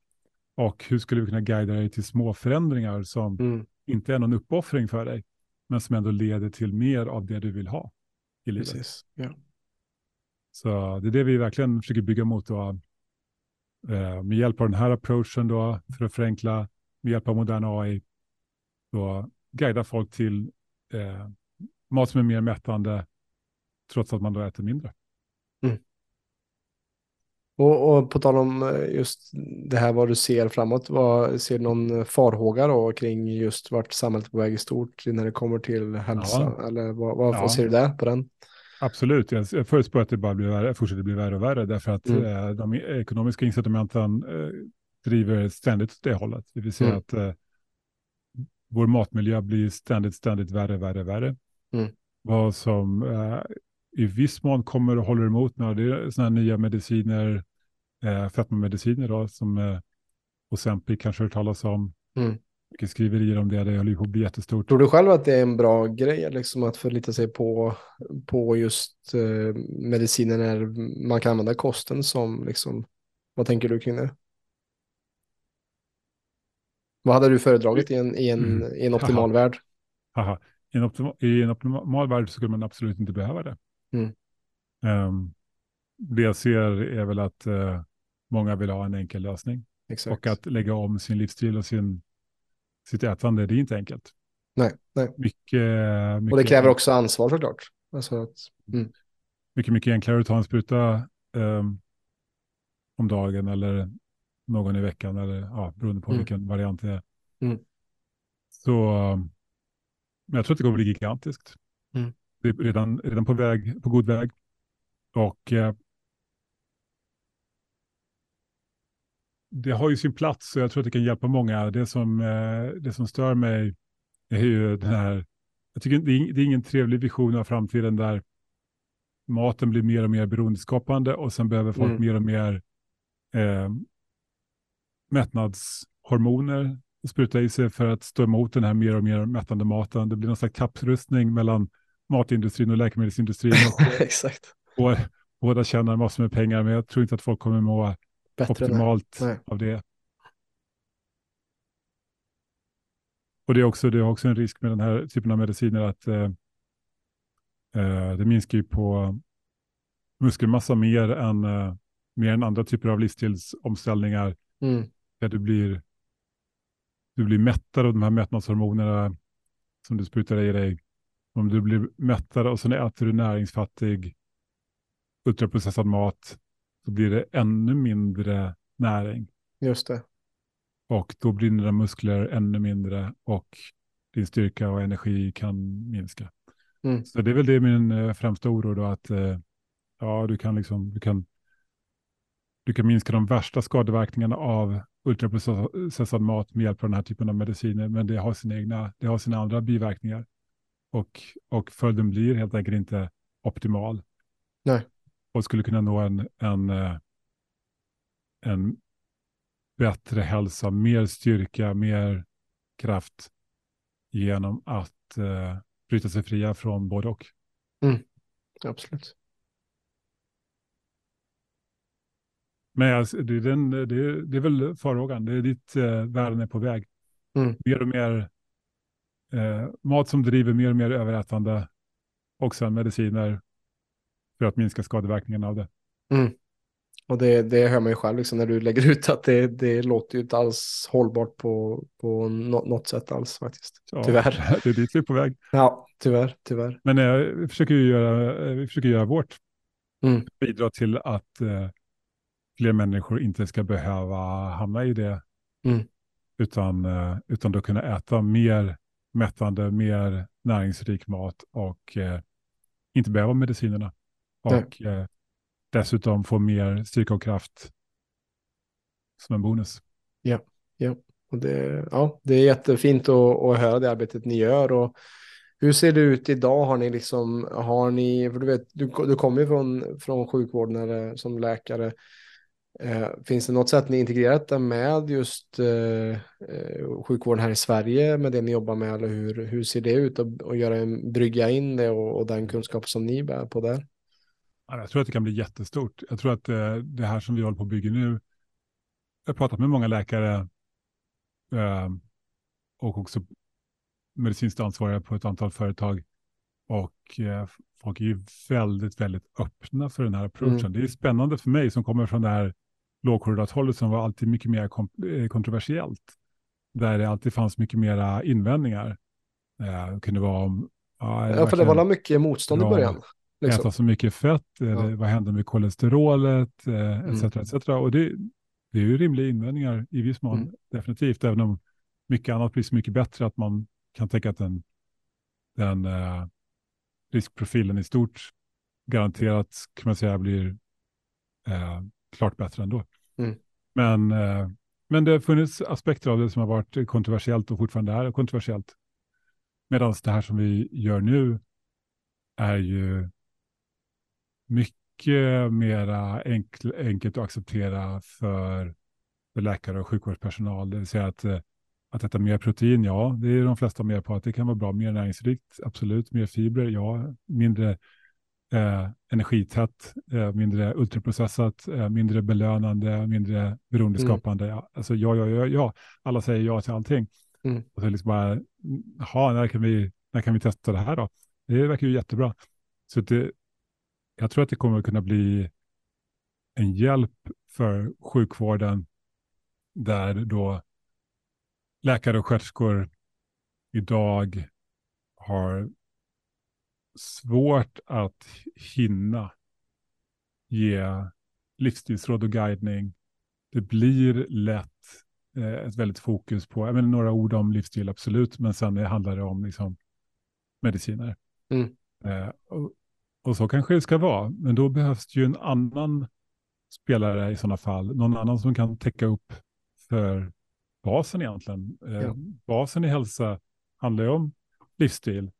Och hur skulle vi kunna guida dig till små förändringar som Mm. inte är någon uppoffring för dig, men som ändå leder till mer av det du vill ha i livet. Precis. Ja. Så det är det vi verkligen försöker bygga mot då. Eh, med hjälp av den här approachen då, för att förenkla, med hjälp av modern AI, då guida folk till eh, mat som är mer mättande, trots att man då äter mindre. Och, och på tal om eh, just det här vad du ser framåt, vad, ser du någon farhåga då kring just vart samhället är på väg i stort när det kommer till hälsa? Ja. Eller vad, vad, Ja. vad ser du där på den? Absolut, jag jag förutspår att det bara blir värre, fortsätter bli värre och värre, därför att Mm. eh, de ekonomiska incitamenten eh, driver ständigt åt det hållet. Det vill säga Mm. att eh, vår matmiljö blir ständigt, ständigt värre, värre, värre. Mm. Vad som eh, i viss mån kommer och håller emot nu, det är sådana här nya mediciner, eh, fetmamediciner då, som eh, Ozempic kanske hört talas om. Mm. Mycket skriverier om det, det håller ju på att bli jättestort. Tror du själv att det är en bra grej liksom, att förlita sig på, på just eh, mediciner när man kan använda kosten som, liksom, vad tänker du kring det? Vad hade du föredragit i en, i en, Mm. i en optimal värld? Haha. I, en optimal, I en optimal värld skulle man absolut inte behöva det. Mm. Ehm, det jag ser är väl att eh, många vill ha en enkel lösning. Exakt. Och att lägga om sin livsstil och sin, sitt ätande, det är inte enkelt. Nej, nej. Mycket, mycket, Och det kräver också ansvar såklart. Alltså att, mm, mycket, mycket enklare att ta en spruta ehm, om dagen eller någon i veckan eller ja, beroende på Mm. vilken variant det är. Mm. Så men jag tror att det kommer bli gigantiskt. Mm. Det är redan, redan på, väg, på god väg. Och eh, det har ju sin plats och jag tror att det kan hjälpa många. Det som, eh, det som stör mig är ju den här, jag tycker det är, det är ingen trevlig vision av framtiden där maten blir mer och mer beroendeskapande och sen behöver folk Mm. mer och mer eh, mättnadshormoner spruta i sig för att stå emot den här mer och mer mättande maten. Det blir någon slags kapprustning mellan matindustrin och läkemedelsindustrin. Och exakt. och båda tjänar massor med pengar, men jag tror inte att folk kommer må Bättre optimalt Nej. av det. Och det är också, det är också en risk med den här typen av mediciner att eh, Eh, det minskar ju på muskelmassa mer än, eh, mer än andra typer av livsstilsomställningar. Mm. Där du blir, du blir mättare av de här mättnadshormonerna som du sprutar i dig. Om du blir mättare och sen äter du näringsfattig ultraprocessad mat så blir det ännu mindre näring. Just det. Och då blir dina muskler ännu mindre och din styrka och energi kan minska. Mm. Så det är väl det min eh, främsta oro då att eh, ja, du kan liksom, du kan, du kan minska de värsta skadeverkningarna av ultraprocessad mat med hjälp av den här typen av mediciner, men det har sina egna, det har sina andra biverkningar. Och, och följden blir helt enkelt inte optimal. Nej. Och skulle kunna nå en, en, eh, en bättre hälsa, mer styrka, mer kraft genom att eh, bryta sig fria från både och. Absolut. Men alltså, det, är den, det, det är väl farhågan, det är dit eh, världen är på väg. Mm. Mer och mer eh, mat som driver mer och mer överätande och sen mediciner för att minska skadeverkningarna av det. Och det, det hör man ju själv liksom, när du lägger ut att det, det låter ju inte alls hållbart på, på nå- något sätt alls faktiskt. Ja, Tyvärr. Det är dit vi är på väg. Ja, tyvärr, tyvärr. Men eh, vi, försöker göra, eh, vi försöker göra vårt. Mm. Bidra till att eh, fler människor inte ska behöva hamna i det. Mm. Utan, eh, utan då kunna äta mer mättande, mer näringsrik mat och eh, inte behöva medicinerna. Och eh, dessutom få mer styrka och kraft som en bonus. Och det, ja, det är jättefint att, att höra det arbetet ni gör. Och hur ser det ut idag? Har ni liksom, har ni, för du vet, du, du kommer ju från, från sjukvården eller som läkare. Eh, finns det något sätt ni integrerat det med just eh, eh, sjukvården här i Sverige med det ni jobbar med? Eller hur, hur ser det ut att och göra en brygga in det och, och den kunskap som ni bär på där? Ja, Jag tror att det kan bli jättestort. Jag tror att eh, det här som vi håller på att bygga nu, jag har pratat med många läkare eh, och också medicinskt ansvariga på ett antal företag. Och eh, folk är ju väldigt, väldigt öppna för den här approachen. Mm. Det är spännande för mig som kommer från det här lågkorridorathållet som var alltid mycket mer eh, kontroversiellt. Där det alltid fanns mycket mera invändningar. Det kunde vara om... Ja, Ja, för det var mycket motstånd i bra början. Liksom. äta så mycket fett, eh, Ja. det- vad händer med kolesterolet, eh, etc. Mm. etc. Och det, det är ju rimliga invändningar i viss mån, Mm. definitivt, även om mycket annat blir så mycket bättre att man kan tänka att den, den eh, riskprofilen i stort garanterat kan man säga blir eh, klart bättre ändå. Mm. Men, eh, men det har funnits aspekter av det som har varit kontroversiellt och fortfarande är kontroversiellt. Medan det här som vi gör nu är ju mycket mera enkl, enkelt att acceptera för, för läkare och sjukvårdspersonal. Det vill säga att, eh, att äta mer protein, ja, det är de flesta med på att det kan vara bra. Mer näringsrikt, absolut. Mer fibrer, ja. Mindre eh, energitätt, eh, mindre ultraprocessat, eh, mindre belönande, mindre beroendeskapande. Ja, alltså ja, ja, ja, ja. Alla säger ja till allting. Mm. Och så liksom bara, jaha, när kan, vi, när kan vi testa det här då? Det verkar ju jättebra. Så det, jag tror att det kommer att kunna bli en hjälp för sjukvården där då läkare och sköterskor idag har svårt att hinna ge livsstilsråd och guidning. Det blir lätt eh, ett väldigt fokus på, jag menar några ord om livsstil absolut, men sen handlar det om liksom mediciner. Mm. Eh, och, och så kanske det ska vara, men då behövs det ju en annan spelare i sådana fall, någon annan som kan täcka upp för basen egentligen. Eh, Ja. Basen i hälsa handlar ju om livsstil,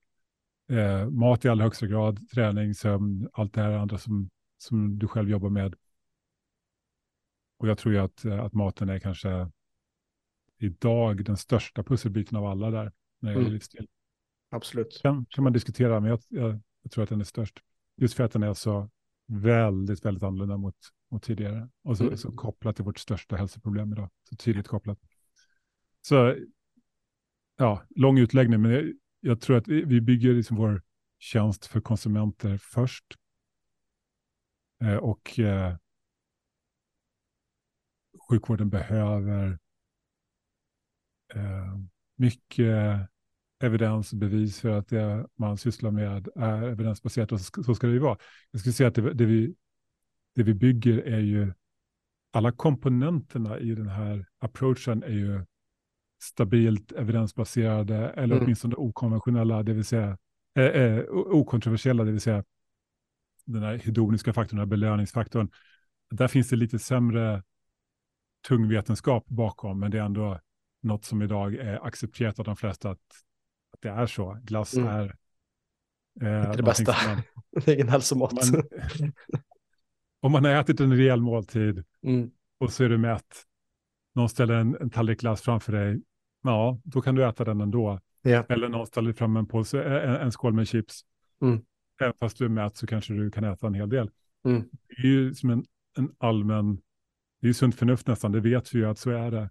eh, mat i allra högsta grad, träning, sömn, allt det här andra som, som du själv jobbar med. Och jag tror ju att, eh, att maten är kanske idag den största pusselbiten av alla där när det gäller Mm. livsstil. Absolut. Kan, kan man diskutera, men jag, jag, jag tror att den är störst. Just för att den är så väldigt, väldigt annorlunda mot, mot tidigare. Och så, Mm. så kopplat till vårt största hälsoproblem idag. Så tydligt kopplat. Så, ja, lång utläggning, men jag, jag tror att vi vi bygger liksom vår, tjänst för konsumenter först. Eh, och eh, sjukvården behöver eh, mycket evidens och bevis för att det man sysslar med är evidensbaserat och så ska det ju vara. Jag skulle säga att det, det, vi, det vi bygger är ju alla komponenterna i den här approachen är ju stabilt evidensbaserade eller mm. åtminstone okonventionella, det vill säga eh, eh, okontroversiella, det vill säga den här hedoniska faktorn, den här belöningsfaktorn. Där finns det lite sämre tungvetenskap bakom, men det är ändå något som idag är accepterat av de flesta att det är så. Glass mm. är... Eh, det bästa. Man, det är ingen hälsomat. Man, om man har ätit en rejäl måltid mm. och så är du mätt, någon ställer en, en tallrik glass framför dig, ja, då kan du äta den ändå. Yeah. Eller någon ställer fram en, påse, en, en skål med chips. Mm. Även fast du är mätt så kanske du kan äta en hel del. Mm. Det är ju som en, en allmän, det är ju sunt förnuft nästan, det vet vi ju att så är det.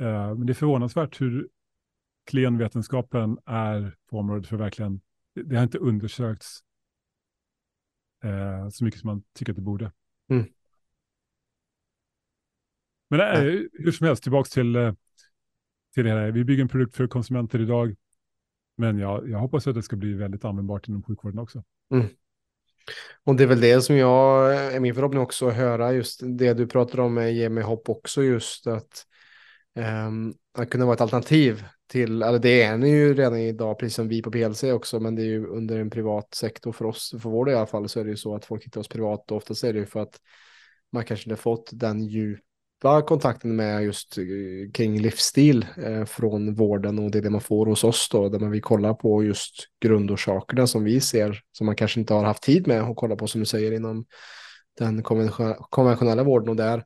Uh, men det är förvånansvärt hur klen vetenskapen är på området för verkligen, det, har inte undersökts uh, så mycket som man tycker att det borde. Mm. Men uh, hur som helst, tillbaka till till det här. Vi bygger en produkt för konsumenter idag, men jag, jag hoppas att det ska bli väldigt användbart inom sjukvården också. Mm. Och det är väl det som jag är min förhoppning också att höra just det du pratar om ger mig hopp också just att um, att kunna vara ett alternativ till, eller det är ni ju redan idag, precis som vi på PLC också, men det är ju under en privat sektor för oss, för vår del i alla fall, så är det ju så att folk hittar oss privat. Och oftast är det ju för att man kanske inte fått den djupa kontakten med just eh, kring livsstil eh, från vården. Och det är det man får hos oss då, där man vill kolla på just grundorsakerna som vi ser, som man kanske inte har haft tid med att kolla på som du säger inom den konventionella vården. Och där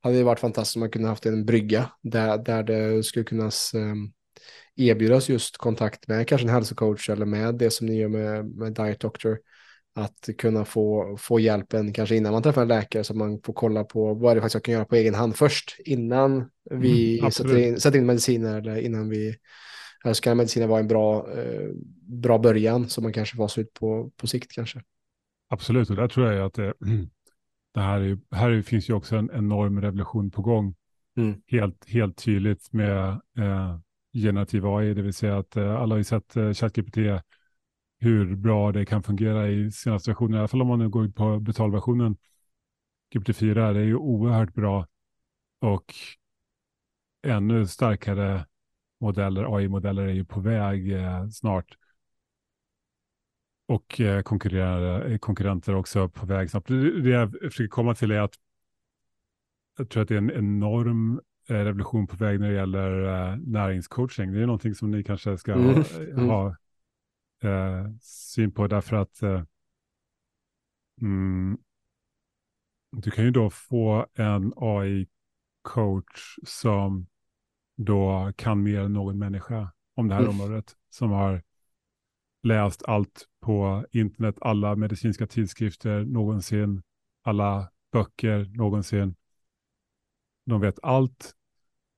hade det varit fantastiskt om man kunde haft en brygga där, där det skulle kunna eh, erbjudas just kontakt med kanske en hälsocoach eller med det som ni gör med, med Diet Doctor att kunna få, få hjälpen kanske innan man träffar en läkare så man får kolla på vad det faktiskt jag kan göra på egen hand först innan vi mm, sätter, in, sätter in mediciner eller innan vi eller så kan mediciner vara en bra, eh, bra början som man kanske fasar ut på, på sikt kanske. Absolut, och där tror jag att det, det här, är, här finns ju också en enorm revolution på gång. Mm. Helt, helt tydligt med eh, generativ AI, det vill säga att eh, alla har ju sett eh, ChatGPT hur bra det kan fungera i senaste versionen, i alla fall om man nu går på betalversionen. GPT-4 är ju oerhört bra och ännu starkare modeller, AI-modeller är ju på väg eh, snart. Och eh, eh konkurrenter också på väg snart. Det jag försöker komma till är att jag tror att det är en enorm revolution på väg när det gäller eh, näringscoaching. Det är någonting som ni kanske ska mm. ha, ha eh, syn på därför att eh, mm, du kan ju då få en AI-coach som då kan mer än någon människa om det här mm. området, som har läst allt på internet, alla medicinska tidskrifter någonsin, alla böcker någonsin. De vet allt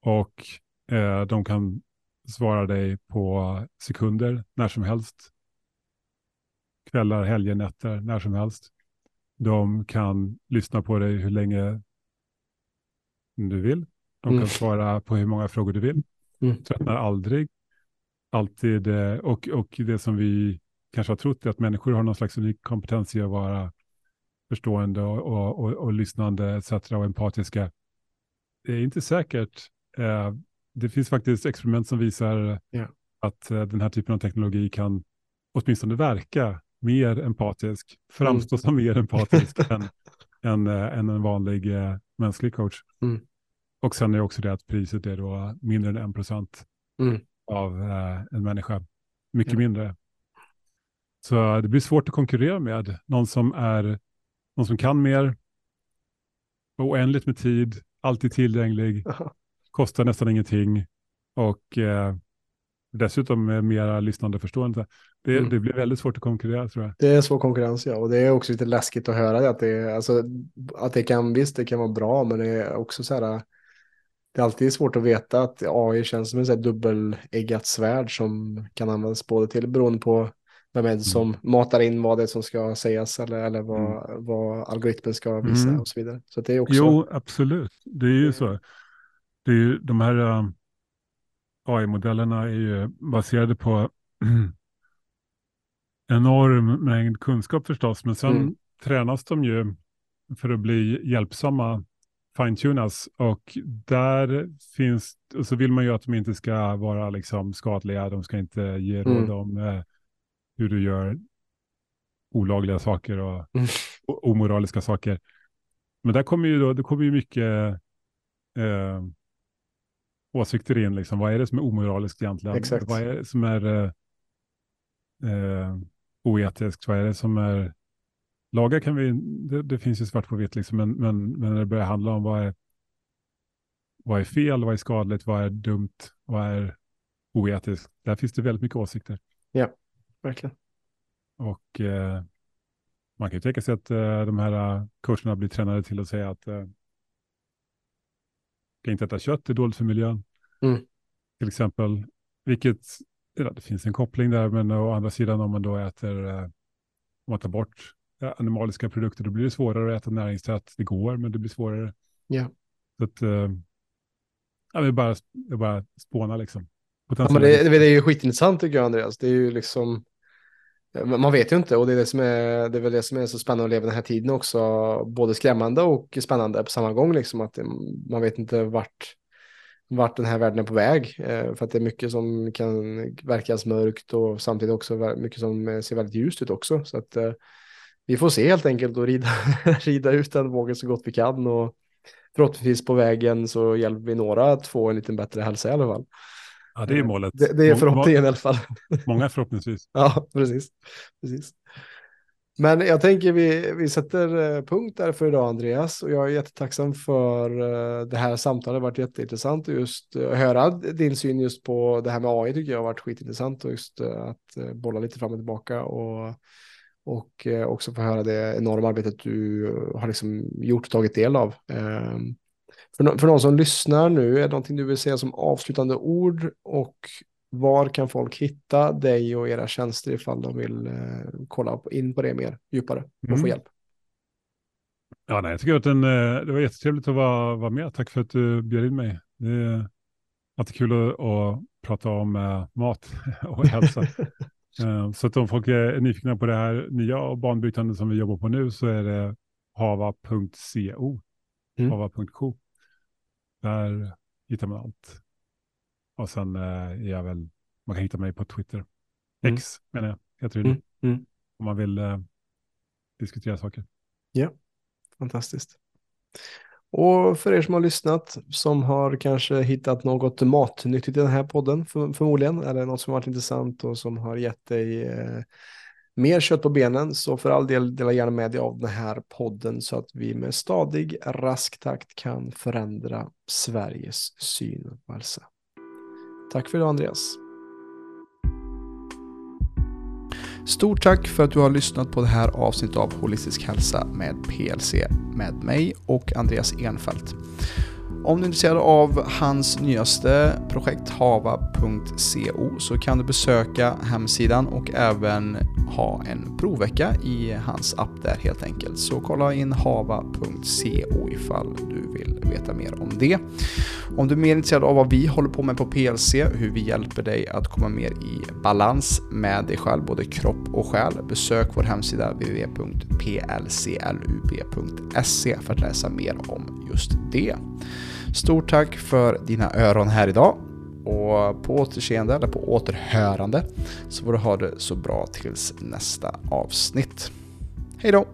och eh, de kan svara dig på sekunder när som helst. Kvällar, helger, nätter, när som helst. De kan lyssna på dig hur länge du vill. De kan mm. svara på hur många frågor du vill. Mm. Tröttnar aldrig. Alltid, eh, och, och det som vi kanske har trott är att människor har någon slags unik kompetens i att vara förstående och, och, och, och lyssnande etc. och empatiska. Det är inte säkert. Eh, det finns faktiskt experiment som visar yeah. att uh, den här typen av teknologi kan åtminstone verka mer empatisk, framstå mm. som mer empatisk än, än, uh, än, en vanlig mänsklig coach. Mm. Och sen är också det att priset är då mindre än en procent mm. av en människa. Mycket yeah. mindre. Så det blir svårt att konkurrera med någon som är någon som kan mer, oändligt med tid, alltid tillgänglig, kostar nästan ingenting och eh, dessutom med mera lyssnande förstående. Det, mm. det blir väldigt svårt att konkurrera tror jag. Det är svår konkurrens ja, och det är också lite läskigt att höra det, att det, alltså, att det kan, visst det kan vara bra, men det är också så här, det är alltid svårt att veta att AI känns som en dubbeleggat svärd som kan användas både till beroende på vem är det som matar in vad det är som ska sägas eller, eller vad, Mm. vad algoritmen ska visa Mm. och så vidare. Så det är också... Jo, absolut. Det är ju så. Det är ju, de här äh, AI-modellerna är ju baserade på enorm mängd kunskap förstås, men sen Mm. tränas de ju för att bli hjälpsamma, fine-tunas, och där finns, och så vill man ju att de inte ska vara liksom skadliga, de ska inte ge råd Mm. om eh, hur du gör olagliga saker och Mm. o- omoraliska saker. Men där kommer ju då, det kommer ju mycket eh, åsikter in, liksom. vad är det som är omoraliskt egentligen? Exakt. Vad är det som är eh, eh, oetiskt? Vad är det som är... Lagar kan vi, det, det finns ju svart på vitt, liksom, men, men, men när det börjar handla om vad är, vad är fel, vad är skadligt, vad är dumt, vad är oetiskt? Där finns det väldigt mycket åsikter. Verkligen. Och eh, man kan ju tänka sig att eh, de här eh, coacherna blir tränade till att säga att ska inte äta kött, det är dåligt för miljön. Mm. Till exempel, vilket, ja, det finns en koppling där, men å andra sidan om man då äter, eh, om man tar bort animaliska produkter, då blir det svårare att äta näringstätt. Det går, men det blir svårare. Ja. Så att, eh, ja, det bara, det bara spåna liksom. Ja, men det, det, det är ju skitintressant tycker jag Andreas. Det är ju liksom, man vet ju inte och det är, det, som är, det är väl det som är så spännande att leva den här tiden också. Både skrämmande och spännande på samma gång. Liksom, att det, man vet inte vart, vart den här världen är på väg. Eh, för att det är mycket som kan verkas mörkt och samtidigt också mycket som eh, ser väldigt ljust ut också. Så att eh, vi får se helt enkelt och rida, rida ut den vågen så gott vi kan. Och förhoppningsvis på vägen så hjälper vi några att få en lite bättre hälsa i alla fall. Ja, det är målet. Det, det är förhoppningen i alla fall. Många förhoppningsvis. Ja, precis. precis. Men jag tänker vi, vi sätter eh, punkt där för idag Andreas och jag är jättetacksam för eh, det här samtalet. Det har varit jätteintressant och just eh, höra din syn just på det här med AI tycker jag har varit skitintressant och just eh, att eh, bolla lite fram och tillbaka och, och eh, också få höra det enorma arbetet du har liksom gjort och tagit del av. För, nå- för någon som lyssnar nu, är det någonting du vill säga som avslutande ord och var kan folk hitta dig och era tjänster ifall de vill eh, kolla in på det mer djupare och få Mm. hjälp? Ja, nej, jag tycker att den, eh, det var jättetrevligt att vara, vara med. Tack för att du bjöd in mig. Det är alltid kul att, att prata om eh, mat och hälsa. Eh, så att om folk är nyfikna på det här nya och banbrytande som vi jobbar på nu så är det hava.co, Mm. hava.co. Där hittar man allt. Och sen eh, är jag väl, man kan hitta mig på Twitter. Mm. X menar jag, heter det. Mm, mm. Om man vill eh, diskutera saker. Fantastiskt. Och för er som har lyssnat, som har kanske hittat något matnyttigt i den här podden för, förmodligen, eller något som varit intressant och som har gett dig eh, mer kött på benen, så för all del dela gärna med dig av den här podden så att vi med stadig, rask takt kan förändra Sveriges syn på hälsa. Tack för idag Andreas. Stort tack för att du har lyssnat på det här avsnittet av Holistisk hälsa med PLC med mig och Andreas Enfeldt. Om du är intresserad av hans nyaste projekt hava.co så kan du besöka hemsidan och även ha en provvecka i hans app där helt enkelt. Så kolla in hava.co ifall du vill veta mer om det. Om du är mer intresserad av vad vi håller på med på PLC, hur vi hjälper dig att komma mer i balans med dig själv, både kropp och själ, besök vår hemsida www.plclub.se för att läsa mer om just det. Stort tack för dina öron här idag och på återseende eller på återhörande så får du ha det så bra tills nästa avsnitt. Hej då!